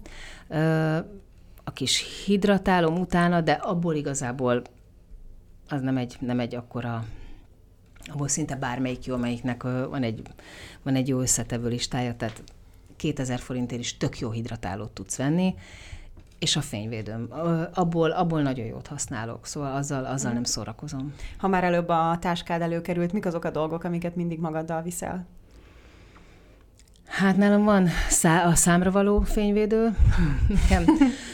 A kis hidratálom utána, de abból igazából az nem egy, nem egy akkora abból szinte bármelyik jó, amelyiknek van egy, van egy jó összetevő listája, tehát 2000 forintért is tök jó hidratálót tudsz venni, és a fényvédőm. Abból, abból nagyon jót használok, szóval azzal, azzal nem szórakozom. Ha már előbb a táskád előkerült, mik azok a dolgok, amiket mindig magaddal viszel? Hát nálam van szá- a számra való fényvédő, nekem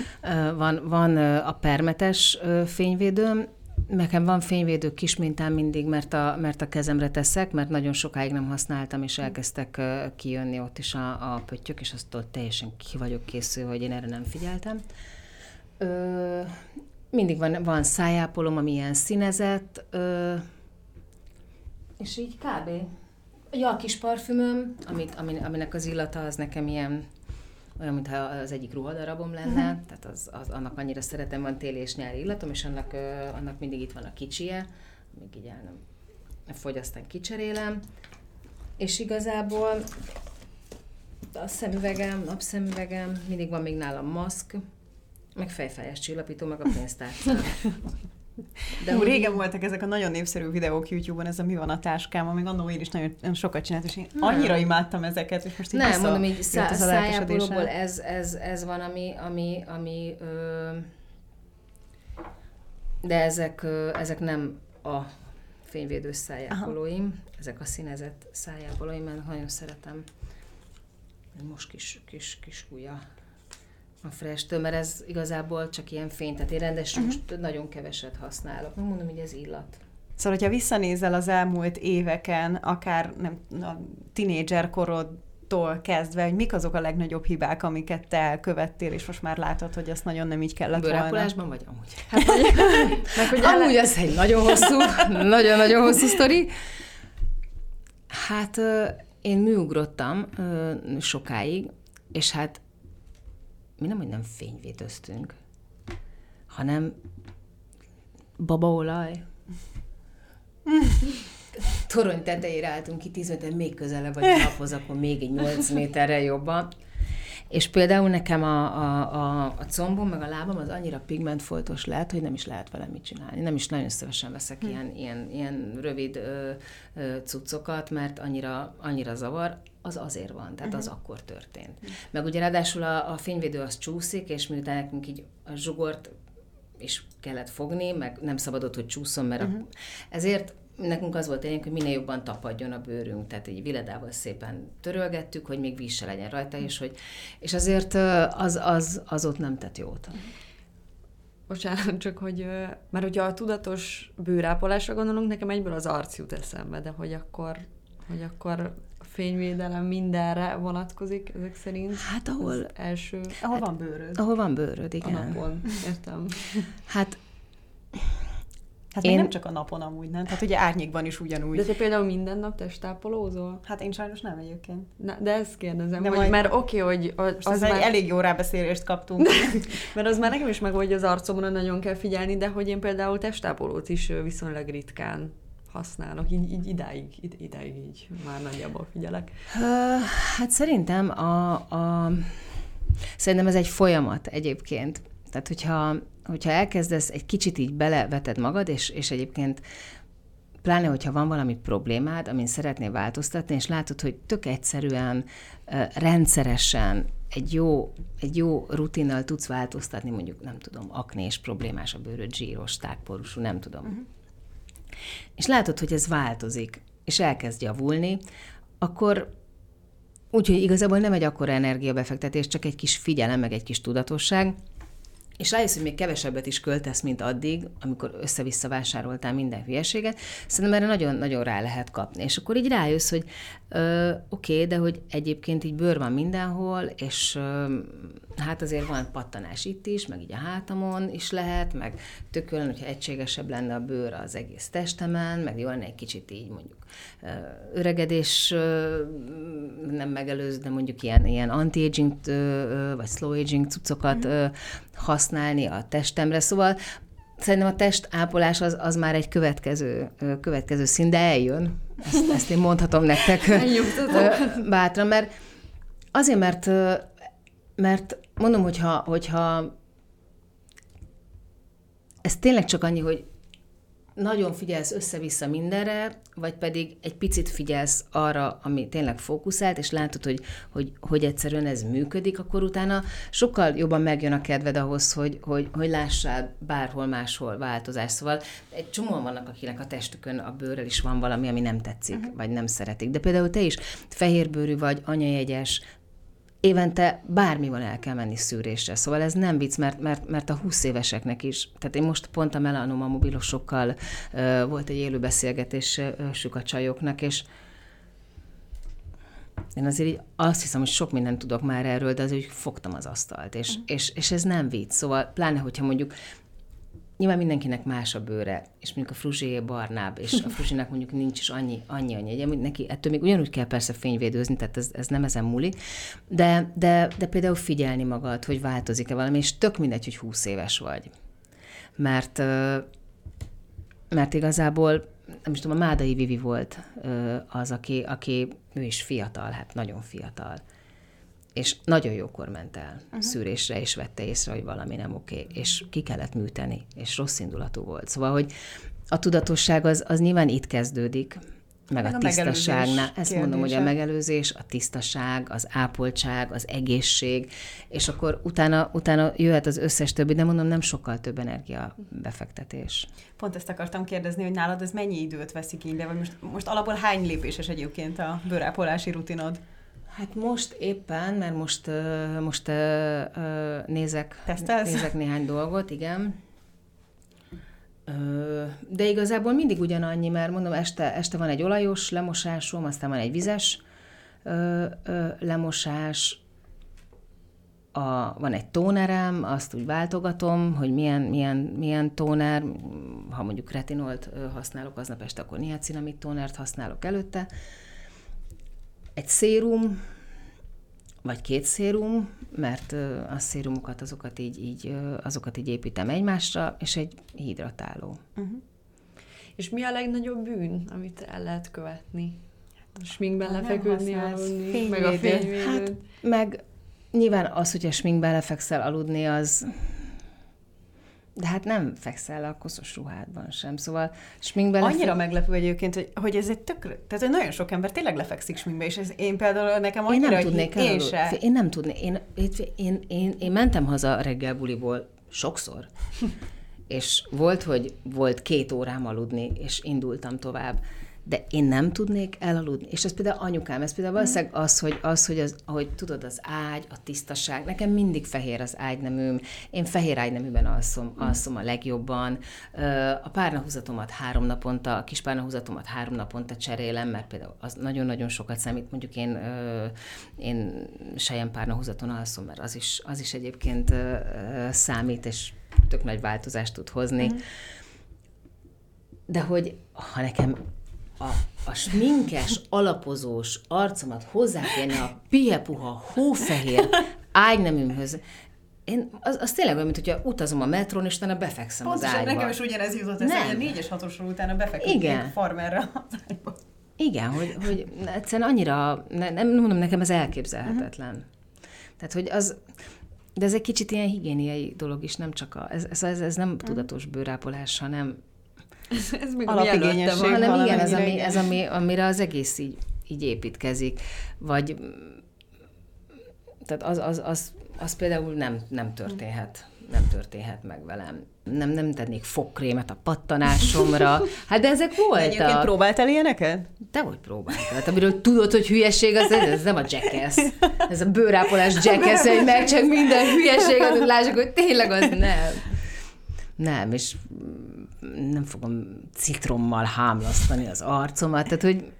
van, van a permetes fényvédőm, Nekem van fényvédő kis mintám mindig, mert a, mert a kezemre teszek, mert nagyon sokáig nem használtam, és elkezdtek kijönni ott is a, a pöttyök, és azt ott teljesen ki vagyok készül, hogy én erre nem figyeltem. Ö, mindig van, van szájápolom, ami ilyen színezett, ö, és így kb. Ja, a kis parfümöm, amit, aminek az illata az nekem ilyen olyan, mintha az egyik ruhadarabom lenne, uh-huh. tehát az, az, annak annyira szeretem, van téli és nyári illatom, és annak, annak mindig itt van a kicsie, még így el nem fogy, aztán kicserélem, és igazából a szemüvegem, napszemüvegem, mindig van még nálam maszk, meg fejfájás csillapító, meg a pénztárcám. De Hú, régen voltak ezek a nagyon népszerű videók YouTube-on, ez a mi van a táskám, amíg annól én is nagyon, sokat csináltam, és én annyira imádtam ezeket, és most így Nem, mondom, így szá- szájából ez, ez, ez van, ami, ami, ami ö, de ezek, ö, ezek nem a fényvédős szájápolóim, ezek a színezett szájápolóim, mert nagyon szeretem. Most kis, kis, kis ujja a fresh mert ez igazából csak ilyen fény, tehát én rendes uh-huh. nagyon keveset használok. Nem mondom, hogy ez illat. Szóval, hogyha visszanézel az elmúlt éveken, akár nem, a tinédzser korodtól kezdve, hogy mik azok a legnagyobb hibák, amiket te elkövettél, és most már látod, hogy azt nagyon nem így kellett Bőrápolásban vagy amúgy? Hát, vagy, meg, hogy amúgy ez egy nagyon hosszú, nagyon-nagyon hosszú sztori. Hát én műugrottam sokáig, és hát mi nem, hogy nem fényvédöztünk, hanem babaolaj. Torony tetejére álltunk ki 10 méter, még közelebb vagy a naphoz, akkor még egy 8 méterre jobban. És például nekem a, a, a, a combom, meg a lábam az annyira pigmentfoltos lehet, hogy nem is lehet vele mit csinálni. Nem is nagyon szívesen veszek hm. ilyen, ilyen, ilyen rövid ö, ö, cuccokat, mert annyira, annyira zavar az azért van, tehát uh-huh. az akkor történt. Uh-huh. Meg ugye ráadásul a, a fényvédő az csúszik, és miután nekünk így a zsugort is kellett fogni, meg nem szabadott, hogy csúszom, mert uh-huh. a, ezért nekünk az volt tényleg, hogy minél jobban tapadjon a bőrünk, tehát egy viledával szépen törölgettük, hogy még víz se legyen rajta, és, hogy, és azért az, az, az ott nem tett jót. Bocsánat, csak hogy, mert hogyha a tudatos bőrápolásra gondolunk, nekem egyből az arc jut eszembe, de hogy akkor, hogy akkor fényvédelem mindenre vonatkozik ezek szerint? Hát ahol... Az első... Ahol hát, van bőröd. Ahol van bőröd, igen. A napon, értem. Hát Hát én... nem csak a napon amúgy, nem? Tehát ugye árnyékban is ugyanúgy. De te például minden nap testápolózol? Hát én sajnos nem egyébként. Na, de ezt kérdezem, de hogy, majd... mert oké, okay, hogy az, az már... egy elég jó rábeszélést kaptunk. mert az már nekem is meg, hogy az arcomra nagyon kell figyelni, de hogy én például testápolót is viszonylag ritkán használok, így, így idáig, id, idáig így már nagyjából figyelek. Hát szerintem a, a szerintem ez egy folyamat egyébként. Tehát, hogyha, hogyha elkezdesz egy kicsit így beleveted magad, és, és egyébként pláne, hogyha van valami problémád, amin szeretnél változtatni, és látod, hogy tök egyszerűen, rendszeresen egy jó, egy jó rutinnal tudsz változtatni, mondjuk, nem tudom, aknés, problémás a bőröd, zsíros, tágporusú, nem tudom. Uh-huh. És látod, hogy ez változik, és elkezd javulni, akkor úgyhogy igazából nem egy akkora energiabefektetés, csak egy kis figyelem, meg egy kis tudatosság, és rájössz, hogy még kevesebbet is költesz, mint addig, amikor össze-vissza vásároltál minden hülyeséget, szerintem erre nagyon-nagyon rá lehet kapni. És akkor így rájössz, hogy oké, okay, de hogy egyébként így bőr van mindenhol, és ö, hát azért van pattanás itt is, meg így a hátamon is lehet, meg tök olyan, hogyha egységesebb lenne a bőr az egész testemen, meg jó lenne egy kicsit így mondjuk öregedés nem megelőz, de mondjuk ilyen, ilyen anti-aging vagy slow aging cuccokat mm. használni a testemre. Szóval szerintem a testápolás az, az már egy következő, következő szín, de eljön. Ezt, ezt én mondhatom nektek bátran, mert azért, mert, mert mondom, hogyha, hogyha ez tényleg csak annyi, hogy nagyon figyelsz össze-vissza mindenre, vagy pedig egy picit figyelsz arra, ami tényleg fókuszált, és látod, hogy, hogy, hogy egyszerűen ez működik, akkor utána sokkal jobban megjön a kedved ahhoz, hogy, hogy, hogy lássál bárhol máshol változás. Szóval egy csomóan vannak, akinek a testükön, a bőrrel is van valami, ami nem tetszik, uh-huh. vagy nem szeretik. De például te is fehérbőrű vagy, anyajegyes, évente bármi van el kell menni szűrésre. Szóval ez nem vicc, mert, mert, mert a 20 éveseknek is, tehát én most pont a melanoma mobilosokkal volt egy élő beszélgetésük a csajoknak, és én azért így azt hiszem, hogy sok mindent tudok már erről, de azért hogy fogtam az asztalt, és, mm. és, és ez nem vicc. Szóval pláne, hogyha mondjuk Nyilván mindenkinek más a bőre, és mondjuk a fruzsé barnább, és a fruzsinak mondjuk nincs is annyi, annyi a nyegye, neki ettől még ugyanúgy kell persze fényvédőzni, tehát ez, ez nem ezen múlik, de, de, de például figyelni magad, hogy változik-e valami, és tök mindegy, hogy 20 éves vagy. Mert, mert igazából nem is tudom, a Mádai Vivi volt az, aki, aki ő is fiatal, hát nagyon fiatal. És nagyon jókor ment el uh-huh. szűrésre, és vette észre, hogy valami nem oké, okay, és ki kellett műteni, és rossz indulatú volt. Szóval, hogy a tudatosság az, az nyilván itt kezdődik, meg, meg a, a tisztaságnál. Ezt kérdése. mondom, hogy a megelőzés, a tisztaság, az ápoltság, az egészség, és akkor utána, utána jöhet az összes többi, de mondom, nem sokkal több energia befektetés. Pont ezt akartam kérdezni, hogy nálad ez mennyi időt veszik igénybe, vagy most, most alapból hány lépéses egyébként a bőrápolási rutinod? Hát most éppen, mert most, most nézek, nézek néhány dolgot, igen. De igazából mindig ugyanannyi, mert mondom, este, este van egy olajos lemosásom, aztán van egy vizes lemosás, a, van egy tónerem, azt úgy váltogatom, hogy milyen, milyen, milyen tóner, ha mondjuk retinolt használok aznap este, akkor niacinamid tónert használok előtte. Egy szérum, vagy két szérum, mert a szérumokat azokat így, így, azokat így építem egymásra, és egy hidratáló. Uh-huh. És mi a legnagyobb bűn, amit el lehet követni? A sminkben lefeküdni, aludni, meg a fényvédőt. Hát, meg nyilván az, hogy a sminkben lefekszel aludni, az de hát nem fekszel a koszos ruhádban sem, szóval sminkbe Annyira lefe... meglepő egyébként, hogy, hogy ez egy tök... Tehát hogy nagyon sok ember tényleg lefekszik sminkbe, és ez én például nekem annyira, én nem tudnék én, se. én nem tudnék. Én, én, én, én, én mentem haza reggel buliból sokszor, és volt, hogy volt két órám aludni, és indultam tovább de én nem tudnék elaludni. És ez például anyukám, ez például valószínűleg az, hogy, az, hogy az, ahogy tudod, az ágy, a tisztaság, nekem mindig fehér az ágyneműm, én fehér ágyneműben alszom, alszom a legjobban. A párnahúzatomat három naponta, a kis párnahúzatomat három naponta cserélem, mert például az nagyon-nagyon sokat számít, mondjuk én, én sejem párnahúzaton alszom, mert az is, az is egyébként számít, és tök nagy változást tud hozni. Mm. De hogy ha nekem a, a sminkes, alapozós arcomat hozzáférni a piepuha, hófehér ágyneműmhöz, én, az, az tényleg olyan, mint hogyha utazom a metrón, és utána befekszem Pontosan, az ágyba. nekem is ugyanez jutott eszembe, hogy a négyes hatosról utána befeküdnék farmerre az ágyba. Igen, hogy, hogy egyszerűen annyira, ne, nem mondom, nekem ez elképzelhetetlen. Uh-huh. Tehát, hogy az, de ez egy kicsit ilyen higiéniai dolog is, nem csak a, ez, ez, ez nem uh-huh. tudatos bőrápolás, hanem ez még alapigényesség. Hanem igen, ez, ami, ez ami, amire az egész így, így építkezik. Vagy tehát az, az, az, az például nem, nem történhet nem történhet meg velem. Nem, nem tennék fogkrémet a pattanásomra. Hát de ezek voltak. De egyébként próbáltál ilyeneket? Te hogy próbáltál? Hát, amiről tudod, hogy hülyeség, az ez nem a jackass. Ez a bőrápolás jackass, hogy meg csak minden hülyeséget, hogy lássuk, hogy tényleg az nem. Nem, és nem fogom citrommal hámlasztani az arcomat, tehát hogy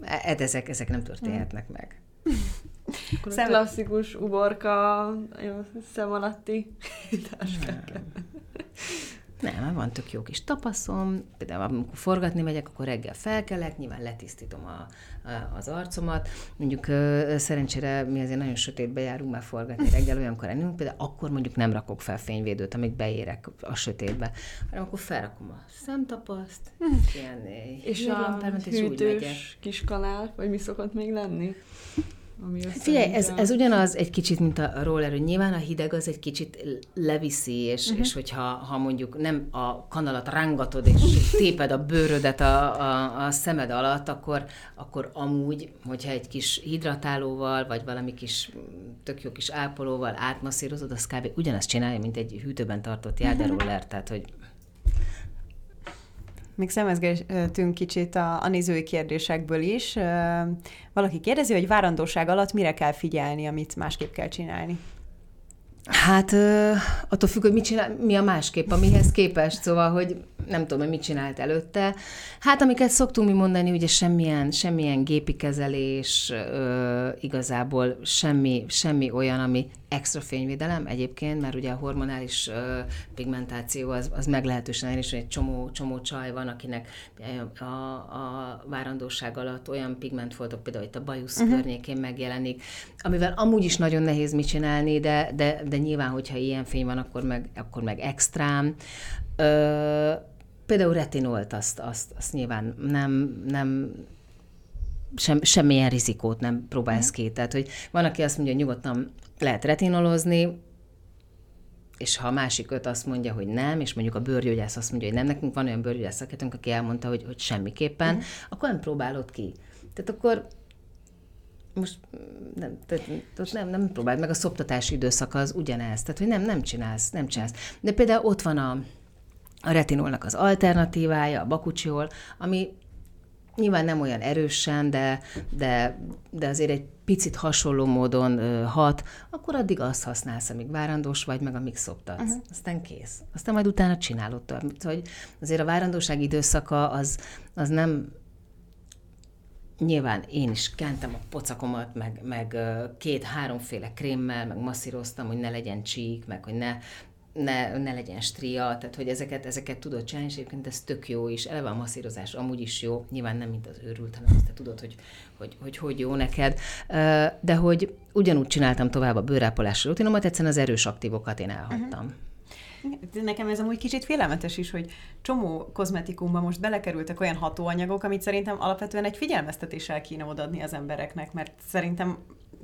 e, ezek, ezek nem történhetnek meg. Akkor Szem... klasszikus uborka, szem alatti nem, van tök jó kis tapaszom, például amikor forgatni megyek, akkor reggel felkelek, nyilván letisztítom a, a, az arcomat. Mondjuk ö, szerencsére mi azért nagyon sötétbe járunk már forgatni reggel, olyankor ennünk, például akkor mondjuk nem rakok fel fényvédőt, amíg beérek a sötétbe, hanem akkor felrakom a szemtapaszt, ilyen és a hűtős kis kanál, vagy mi szokott még lenni? Ami Figyelj, ez, ez ugyanaz egy kicsit, mint a roller, hogy nyilván a hideg az egy kicsit leviszi, és, uh-huh. és hogyha ha mondjuk nem a kanalat rángatod, és téped a bőrödet a, a, a szemed alatt, akkor, akkor amúgy, hogyha egy kis hidratálóval, vagy valami kis tök jó kis ápolóval átmasszírozod, az kb. ugyanazt csinálja, mint egy hűtőben tartott jáderoller, tehát hogy még szemezgetünk kicsit a, a nézői kérdésekből is. Valaki kérdezi, hogy várandóság alatt mire kell figyelni, amit másképp kell csinálni? Hát attól függ, hogy mit csinál, mi a másképp, amihez képest, szóval, hogy nem tudom, hogy mit csinált előtte. Hát amiket szoktunk mi mondani, ugye semmilyen, semmilyen gépi kezelés, ö, igazából semmi, semmi olyan, ami extra fényvédelem egyébként, mert ugye a hormonális ö, pigmentáció az, az meglehetősen is, hogy egy csomó, csomó csaj van, akinek a, a várandóság alatt olyan pigmentfoltok, például itt a bajusz uh-huh. környékén megjelenik, amivel amúgy is nagyon nehéz mit csinálni, de, de, de nyilván, hogyha ilyen fény van, akkor meg, akkor meg extrám. Ö, például retinolt, azt, azt, azt nyilván nem, nem sem, semmilyen rizikót nem próbálsz ki. Tehát, hogy van, aki azt mondja, hogy nyugodtan lehet retinolozni, és ha a másik öt azt mondja, hogy nem, és mondjuk a bőrgyógyász azt mondja, hogy nem, nekünk van olyan bőrgyógyász szakértőnk, aki elmondta, hogy, hogy semmiképpen, mm. akkor nem próbálod ki. Tehát akkor most nem, tehát, nem, nem próbáld meg, a szoptatási időszak az ugyanez, tehát hogy nem, nem csinálsz, nem csinálsz. De például ott van a, a retinolnak az alternatívája, a bakucsiol, ami nyilván nem olyan erősen, de, de, de azért egy picit hasonló módon ö, hat, akkor addig azt használsz, amíg várandós vagy, meg amíg szoptatsz. Uh-huh. Aztán kész. Aztán majd utána csinálod tovább. Szóval, hogy azért a várandóság időszaka az, az nem nyilván én is kentem a pocakomat, meg, meg két-háromféle krémmel, meg masszíroztam, hogy ne legyen csík, meg hogy ne, ne, ne legyen stria, tehát hogy ezeket, ezeket tudod csinálni, és egyébként ez tök jó is. Eleve a masszírozás amúgy is jó, nyilván nem mint az őrült, hanem azt te tudod, hogy hogy, hogy hogy jó neked, de hogy ugyanúgy csináltam tovább a bőrápolási rutinomat, egyszerűen az erős aktívokat én elhagytam. Uh-huh. Nekem ez amúgy kicsit félelmetes is, hogy csomó kozmetikumban most belekerültek olyan hatóanyagok, amit szerintem alapvetően egy figyelmeztetéssel kéne odaadni az embereknek, mert szerintem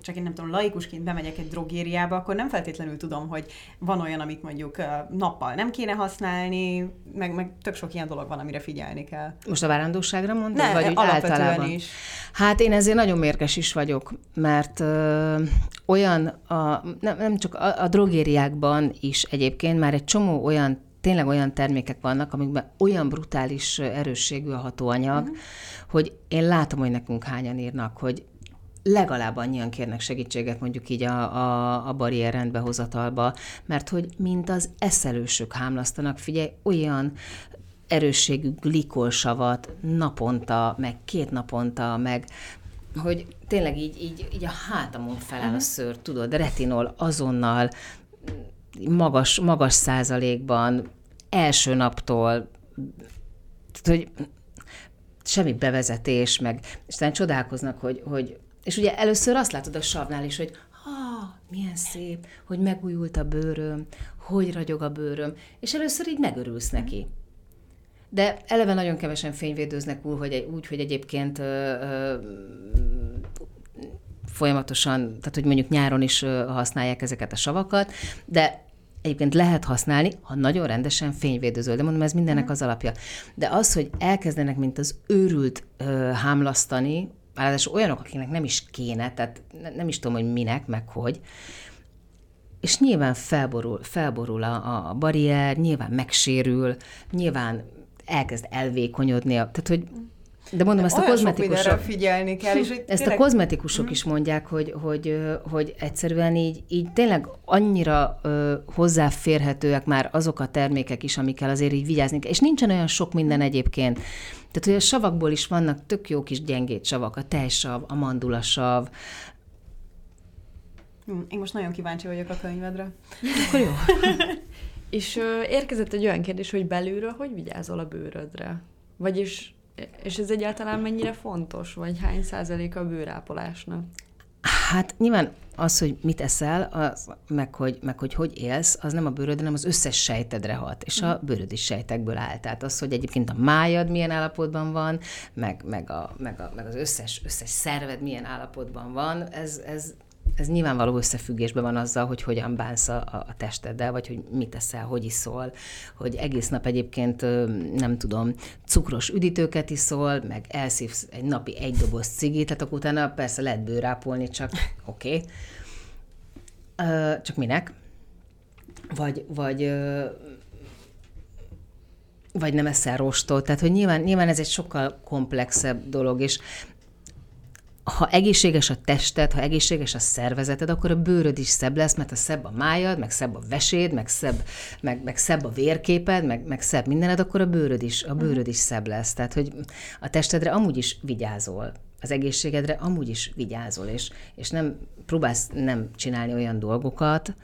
csak én nem tudom, laikusként bemegyek egy drogériába, akkor nem feltétlenül tudom, hogy van olyan, amit mondjuk nappal nem kéne használni, meg, meg tök sok ilyen dolog van, amire figyelni kell. Most a várandóságra mondtad? Ne, vagy úgy általában? is. Hát én ezért nagyon mérges is vagyok, mert ö, olyan, a, nem, nem csak a, a drogériákban is egyébként már egy csomó olyan tényleg olyan termékek vannak, amikben olyan brutális erősségű a hatóanyag, uh-huh. hogy én látom, hogy nekünk hányan írnak, hogy legalább annyian kérnek segítséget mondjuk így a, a, a barrier rendbehozatalba, mert hogy mint az eszelősök hámlasztanak, figyelj, olyan erősségű glikolsavat naponta, meg két naponta, meg hogy tényleg így, így, így a hátamon feláll a mhm. szőr, tudod, retinol azonnal, magas, magas százalékban, első naptól, hogy semmi bevezetés, meg és talán csodálkoznak, hogy, hogy és ugye először azt látod a savnál is, hogy ha, milyen szép, hogy megújult a bőröm, hogy ragyog a bőröm, és először így megörülsz neki. De eleve nagyon kevesen fényvédőznek úgy, hogy, úgy, hogy egyébként ö, ö, folyamatosan, tehát hogy mondjuk nyáron is használják ezeket a savakat, de egyébként lehet használni, ha nagyon rendesen fényvédőzöl, de mondom, ez mindennek mhm. az alapja. De az, hogy elkezdenek, mint az őrült ö, hámlasztani, ráadásul olyanok, akiknek nem is kéne, tehát nem is tudom, hogy minek, meg hogy, és nyilván felborul, felborul a, a barrier, nyilván megsérül, nyilván elkezd elvékonyodni, tehát hogy de mondom, ezt a kozmetikusok... figyelni kell, és Ezt tényleg... a kozmetikusok mm. is mondják, hogy, hogy, hogy egyszerűen így, így tényleg annyira ö, hozzáférhetőek már azok a termékek is, amikkel azért így vigyázni kell. És nincsen olyan sok minden egyébként. Tehát, hogy a savakból is vannak tök jó kis gyengét savak, a tejsav, a mandulasav, hm, én most nagyon kíváncsi vagyok a könyvedre. Akkor jó. És ö, érkezett egy olyan kérdés, hogy belülről hogy vigyázol a bőrödre? Vagyis és ez egyáltalán mennyire fontos, vagy hány százalék a bőrápolásnak? Hát nyilván az, hogy mit eszel, az, meg, hogy, meg hogy hogy élsz, az nem a bőröd, hanem az összes sejtedre hat, és a mhm. bőröd is sejtekből áll. Tehát az, hogy egyébként a májad milyen állapotban van, meg, meg, a, meg, a, meg az összes, összes szerved milyen állapotban van, ez, ez ez nyilvánvaló összefüggésben van azzal, hogy hogyan bánsz a, a testeddel, vagy hogy mit teszel, hogy iszol, hogy egész nap egyébként nem tudom, cukros üdítőket iszol, meg elszívsz egy napi egy doboz cigit, tehát akkor utána persze lehet bőrápolni, csak oké. Okay. Csak minek? Vagy, vagy vagy nem eszel rostot. Tehát, hogy nyilván, nyilván ez egy sokkal komplexebb dolog, és ha egészséges a tested, ha egészséges a szervezeted, akkor a bőröd is szebb lesz, mert a szebb a májad, meg szebb a veséd, meg szebb, meg, meg szebb a vérképed, meg, meg szebb mindened, akkor a bőröd is, a bőröd is szebb lesz. Tehát, hogy a testedre amúgy is vigyázol az egészségedre amúgy is vigyázol, és, és nem próbálsz nem csinálni olyan dolgokat,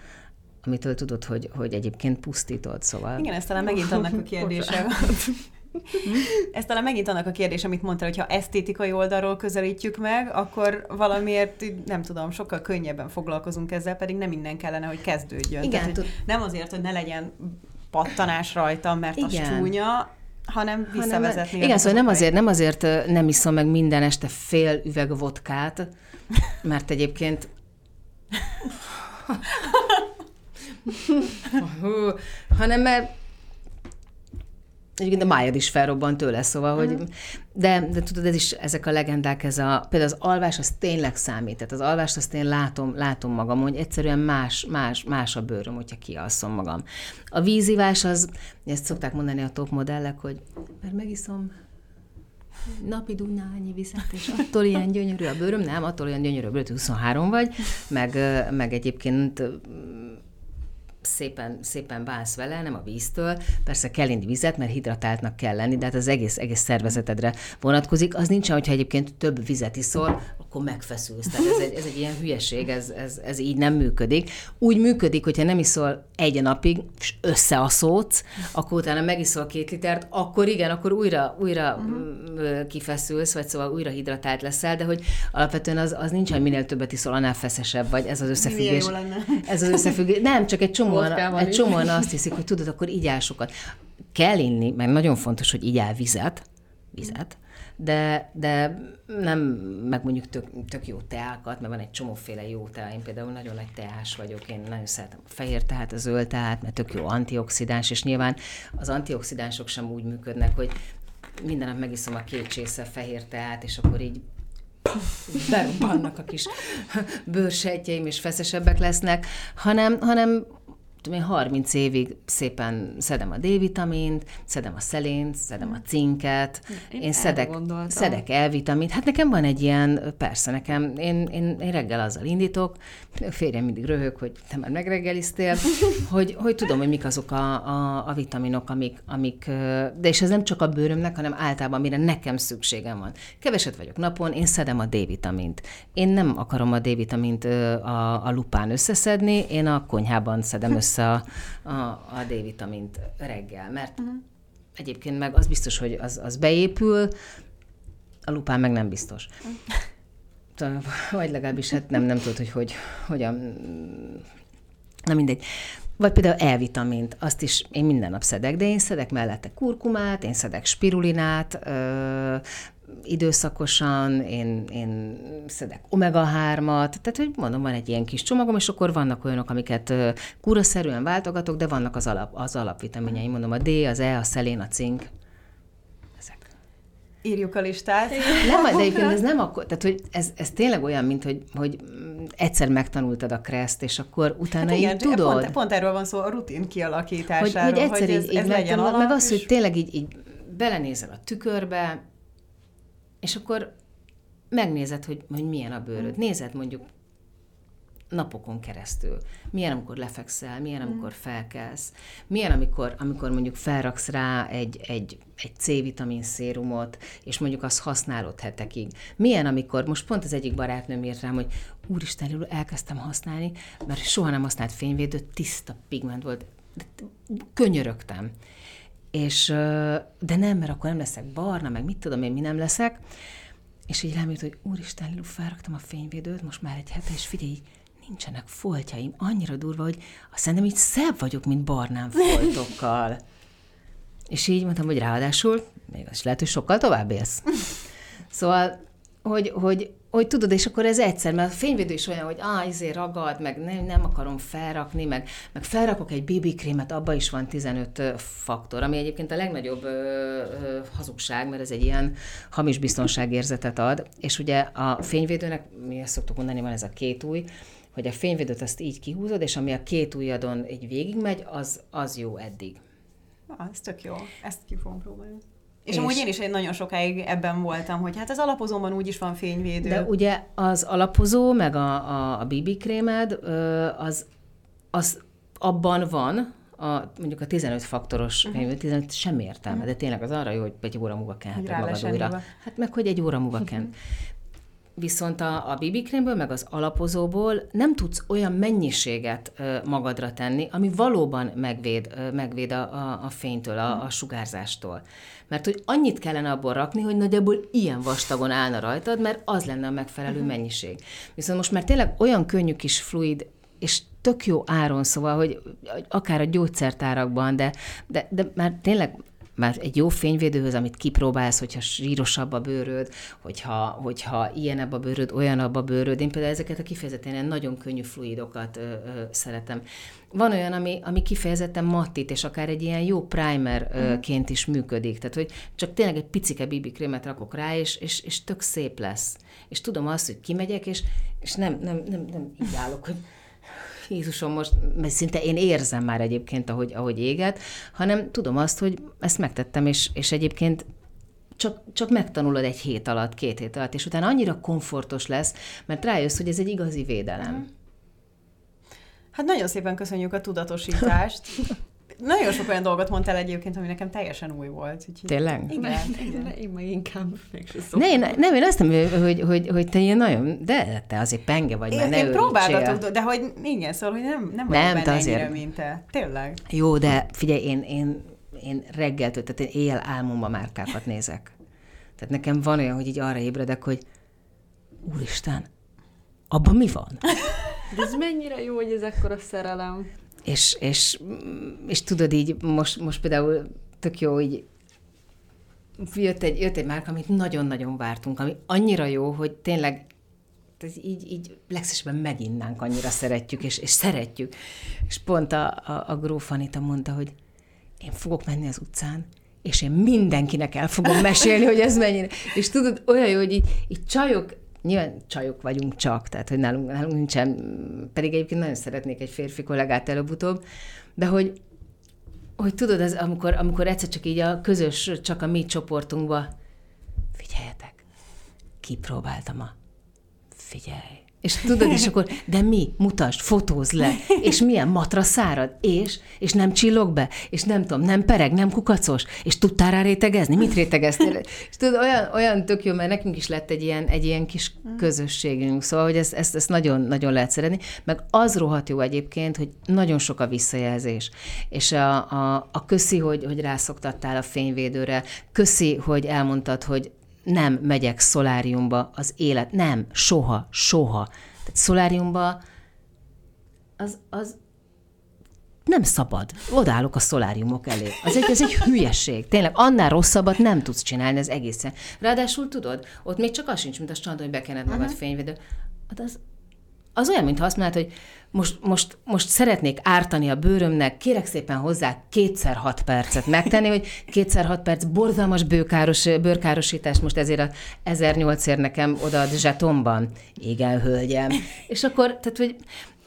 amitől tudod, hogy, hogy egyébként pusztítod, szóval... Igen, ez talán megint annak a kérdése. Ez talán megint annak a kérdés, amit mondtál, hogy ha esztétikai oldalról közelítjük meg, akkor valamiért, nem tudom, sokkal könnyebben foglalkozunk ezzel, pedig nem minden kellene, hogy kezdődjön. Igen, Tehát, hogy nem azért, hogy ne legyen pattanás rajta, mert Igen. az csúnya, hanem visszavezetni. Hanem, igen, szóval nem azért, nem azért nem iszom meg minden este fél üveg vodkát, mert egyébként hanem mert Egyébként a májad is felrobban tőle, szóval, hogy... Uh-huh. De, de tudod, ez is, ezek a legendák, ez a... Például az alvás, az tényleg számít. Tehát az alvást azt én látom, látom magam, hogy egyszerűen más, más, más a bőröm, hogyha kialszom magam. A vízivás az, ezt szokták mondani a top modellek, hogy mert megiszom napi dunányi vizet, és attól ilyen gyönyörű a bőröm, nem, attól ilyen gyönyörű a bőröm, 23 vagy, meg, meg egyébként szépen, szépen bánsz vele, nem a víztől. Persze kell inni vizet, mert hidratáltnak kell lenni, de hát az egész, egész szervezetedre vonatkozik. Az nincsen, hogyha egyébként több vizet iszol, akkor megfeszülsz. Tehát ez egy, ez egy ilyen hülyeség, ez, ez, ez így nem működik. Úgy működik, hogyha nem iszol egy napig, és összeaszódsz, akkor utána megiszol két litert, akkor igen, akkor újra, újra uh-huh. kifeszülsz, vagy szóval újra hidratált leszel, de hogy alapvetően az, az nincs, hogy minél többet iszol, annál feszesebb vagy. Ez az összefüggés. Ez az összefüggés. Nem, csak egy csomóan, egy csomóan azt hiszik, hogy tudod, akkor így sokat. Kell inni, meg nagyon fontos, hogy így vizet, vizet, de, de nem meg mondjuk tök, tök jó teákat, mert van egy csomóféle jó tea. Én például nagyon nagy teás vagyok, én nagyon szeretem a fehér teát, a zöld teát, mert tök jó antioxidáns, és nyilván az antioxidánsok sem úgy működnek, hogy minden nap megiszom a két csésze fehér teát, és akkor így berobbannak a kis bőrsejtjeim, és feszesebbek lesznek, hanem, hanem tudom én, 30 évig szépen szedem a D-vitamint, szedem a szelént, szedem a cinket, én, én szedek, szedek E-vitamint. Hát nekem van egy ilyen, persze, nekem, én, én, én reggel azzal indítok, a férjem mindig röhög, hogy te már megreggeliztél, hogy, hogy tudom, hogy mik azok a, a, a vitaminok, amik, amik, de és ez nem csak a bőrömnek, hanem általában, amire nekem szükségem van. Keveset vagyok napon, én szedem a D-vitamint. Én nem akarom a D-vitamint a, a lupán összeszedni, én a konyhában szedem össze össze a, a, a D-vitamint reggel, mert uh-huh. egyébként meg az biztos, hogy az, az beépül, a lupán meg nem biztos. Uh-huh. Vagy legalábbis hát nem, nem tudod, hogy, hogy hogyan... Na mindegy. Vagy például E-vitamint, azt is én minden nap szedek, de én szedek mellette kurkumát, én szedek spirulinát, ö, időszakosan, én, én szedek omega-3-at, tehát hogy mondom, van egy ilyen kis csomagom, és akkor vannak olyanok, amiket kúraszerűen váltogatok, de vannak az, alap, az alapvitaminjai, mondom, a D, az E, a szelén, a cink. Írjuk a listát. Nem, de egyébként ez nem akkor, tehát hogy ez, ez tényleg olyan, mint hogy, hogy egyszer megtanultad a kreszt, és akkor utána hát igen, így tudod. Pont, pont erről van szó, a rutin kialakításáról. Hogy, hogy egyszer hogy ez, így, ez így legyen alap, meg az, hogy tényleg így, így belenézel a tükörbe, és akkor megnézed, hogy, hogy milyen a bőröd. Nézed mondjuk napokon keresztül. Milyen, amikor lefekszel, milyen, mm. amikor felkelsz, milyen, amikor, amikor mondjuk felraksz rá egy, egy, egy C-vitamin szérumot, és mondjuk azt használod hetekig. Milyen, amikor, most pont az egyik barátnőm írt rám, hogy úristen, elkezdtem használni, mert soha nem használt fényvédőt, tiszta pigment volt, könyörögtem és, de nem, mert akkor nem leszek barna, meg mit tudom én, mi nem leszek. És így rám hogy úristen, felraktam a fényvédőt, most már egy hete, és figyelj, nincsenek foltjaim, annyira durva, hogy azt szerintem így szebb vagyok, mint barnám foltokkal. és így mondtam, hogy ráadásul, még az lehet, hogy sokkal tovább élsz. Szóval, hogy, hogy hogy tudod, és akkor ez egyszer, mert a fényvédő is olyan, hogy ah, izé ragad, meg nem, nem akarom felrakni, meg, meg felrakok egy BB krémet, abban is van 15 faktor, ami egyébként a legnagyobb ö, ö, hazugság, mert ez egy ilyen hamis biztonságérzetet ad, és ugye a fényvédőnek, mi ezt szoktuk mondani, van ez a két új, hogy a fényvédőt azt így kihúzod, és ami a két ujjadon így végigmegy, az, az jó eddig. Ah, ez tök jó. Ezt ki fogom próbálni. És, és amúgy én is egy nagyon sokáig ebben voltam, hogy hát az alapozóban úgyis van fényvédő. De ugye az alapozó, meg a, a, a BB krémed, az, az abban van, a, mondjuk a 15 faktoros uh-huh. fényvédő, 15 sem értelme, uh-huh. de tényleg az arra jó, hogy egy óra múlva kenheted magad újra. Hát meg, hogy egy óra múlva uh-huh. kent. Viszont a, a BB krémből, meg az alapozóból nem tudsz olyan mennyiséget ö, magadra tenni, ami valóban megvéd, ö, megvéd a, a, a fénytől, a, a sugárzástól. Mert hogy annyit kellene abból rakni, hogy nagyjából ilyen vastagon állna rajtad, mert az lenne a megfelelő uh-huh. mennyiség. Viszont most már tényleg olyan könnyű kis fluid, és tök jó áron, szóval, hogy akár a gyógyszertárakban, de, de, de már tényleg Már egy jó fényvédőhöz, amit kipróbálsz, hogyha sírosabb a bőröd, hogyha, hogyha ilyenebb a bőröd, olyanabb a bőröd. Én például ezeket a kifejezetten ilyen nagyon könnyű fluidokat ö, ö, szeretem. Van olyan, ami, ami kifejezetten mattit, és akár egy ilyen jó primerként is működik. Tehát, hogy csak tényleg egy picike BB krémet rakok rá, és, és, és tök szép lesz. És tudom azt, hogy kimegyek, és, és nem, nem, nem, nem így állok, hogy Jézusom, most mert szinte én érzem már egyébként, ahogy, ahogy éget, hanem tudom azt, hogy ezt megtettem, és, és egyébként csak, csak megtanulod egy hét alatt, két hét alatt, és utána annyira komfortos lesz, mert rájössz, hogy ez egy igazi védelem. Hát nagyon szépen köszönjük a tudatosítást. Nagyon sok olyan dolgot mondtál egyébként, ami nekem teljesen új volt. Úgyhogy... Tényleg? Igen. Ne, én meg inkább mégse Ne, én, nem, én azt nem, hogy, hogy, hogy te ilyen nagyon, de te azért penge vagy, mert Én, ne én próbálgatok, de hogy igen, szóval, hogy nem, nem vagyok Nem, benne te ennyire, azért- mint te. Tényleg. Jó, de figyelj, én, én, én reggeltől, tehát én éjjel álmomban márkákat nézek. Tehát nekem van olyan, hogy így arra ébredek, hogy úristen, abban mi van? De ez mennyire jó, hogy ez ekkora szerelem. És, és, és tudod így, most, most például tök jó, így jött egy, jött egy márka, amit nagyon-nagyon vártunk, ami annyira jó, hogy tényleg ez így, így legszesebben meginnánk, annyira szeretjük, és, és szeretjük. És pont a, a, a gróf Anita mondta, hogy én fogok menni az utcán, és én mindenkinek el fogom mesélni, hogy ez mennyire. És tudod, olyan jó, hogy így, így csajok, nyilván csajok vagyunk csak, tehát hogy nálunk, nálunk nincsen, pedig egyébként nagyon szeretnék egy férfi kollégát előbb-utóbb, de hogy, hogy tudod, ez, amikor, amikor egyszer csak így a közös, csak a mi csoportunkba, figyeljetek, kipróbáltam a figyelj. És tudod, és akkor, de mi? Mutasd, fotózd le. És milyen matra szárad? És? És nem csillog be? És nem tudom, nem pereg, nem kukacos? És tudtál rá rétegezni? Mit rétegeztél? És tudod, olyan, olyan tök jó, mert nekünk is lett egy ilyen, egy ilyen kis közösségünk. Szóval, hogy ezt, ezt, ezt nagyon, nagyon lehet szeretni. Meg az rohadt jó egyébként, hogy nagyon sok a visszajelzés. És a, a, a köszi, hogy, hogy rászoktattál a fényvédőre, köszi, hogy elmondtad, hogy nem megyek szoláriumba az élet, nem, soha, soha. Tehát szoláriumba az, az nem szabad. Odállok a szoláriumok elé. Az egy, ez egy hülyeség. Tényleg, annál rosszabbat nem tudsz csinálni az egészen. Ráadásul tudod, ott még csak az sincs, mint a strandon, hogy bekened magad uh-huh. fényvédő. Hát az, az olyan, mintha azt mondod, hogy most, most, most szeretnék ártani a bőrömnek, kérek szépen hozzá kétszer hat percet megtenni, hogy kétszer hat perc borzalmas bőkáros, bőrkárosítást most ezért a 1008 ér nekem odaad zsetomban. Igen, hölgyem. És akkor, tehát, hogy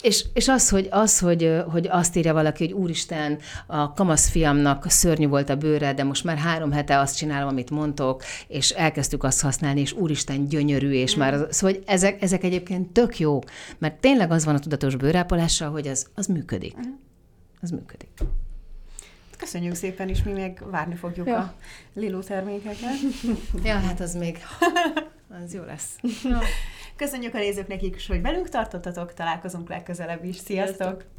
és, és az, hogy, az hogy, hogy azt írja valaki, hogy úristen, a kamasz fiamnak szörnyű volt a bőre, de most már három hete azt csinálom, amit mondtok, és elkezdtük azt használni, és úristen, gyönyörű, és mm. már az, szóval hogy ezek, ezek egyébként tök jó, mert tényleg az van a tudatos bőrápolással, hogy az, az működik. Mhm. Az működik. Köszönjük szépen, és mi még várni fogjuk Ja. a Lilu termékeket. Ja, hát az még, az jó lesz. Köszönjük a nézőknek is, hogy velünk tartottatok, találkozunk legközelebb is. Sziasztok! Sziasztok!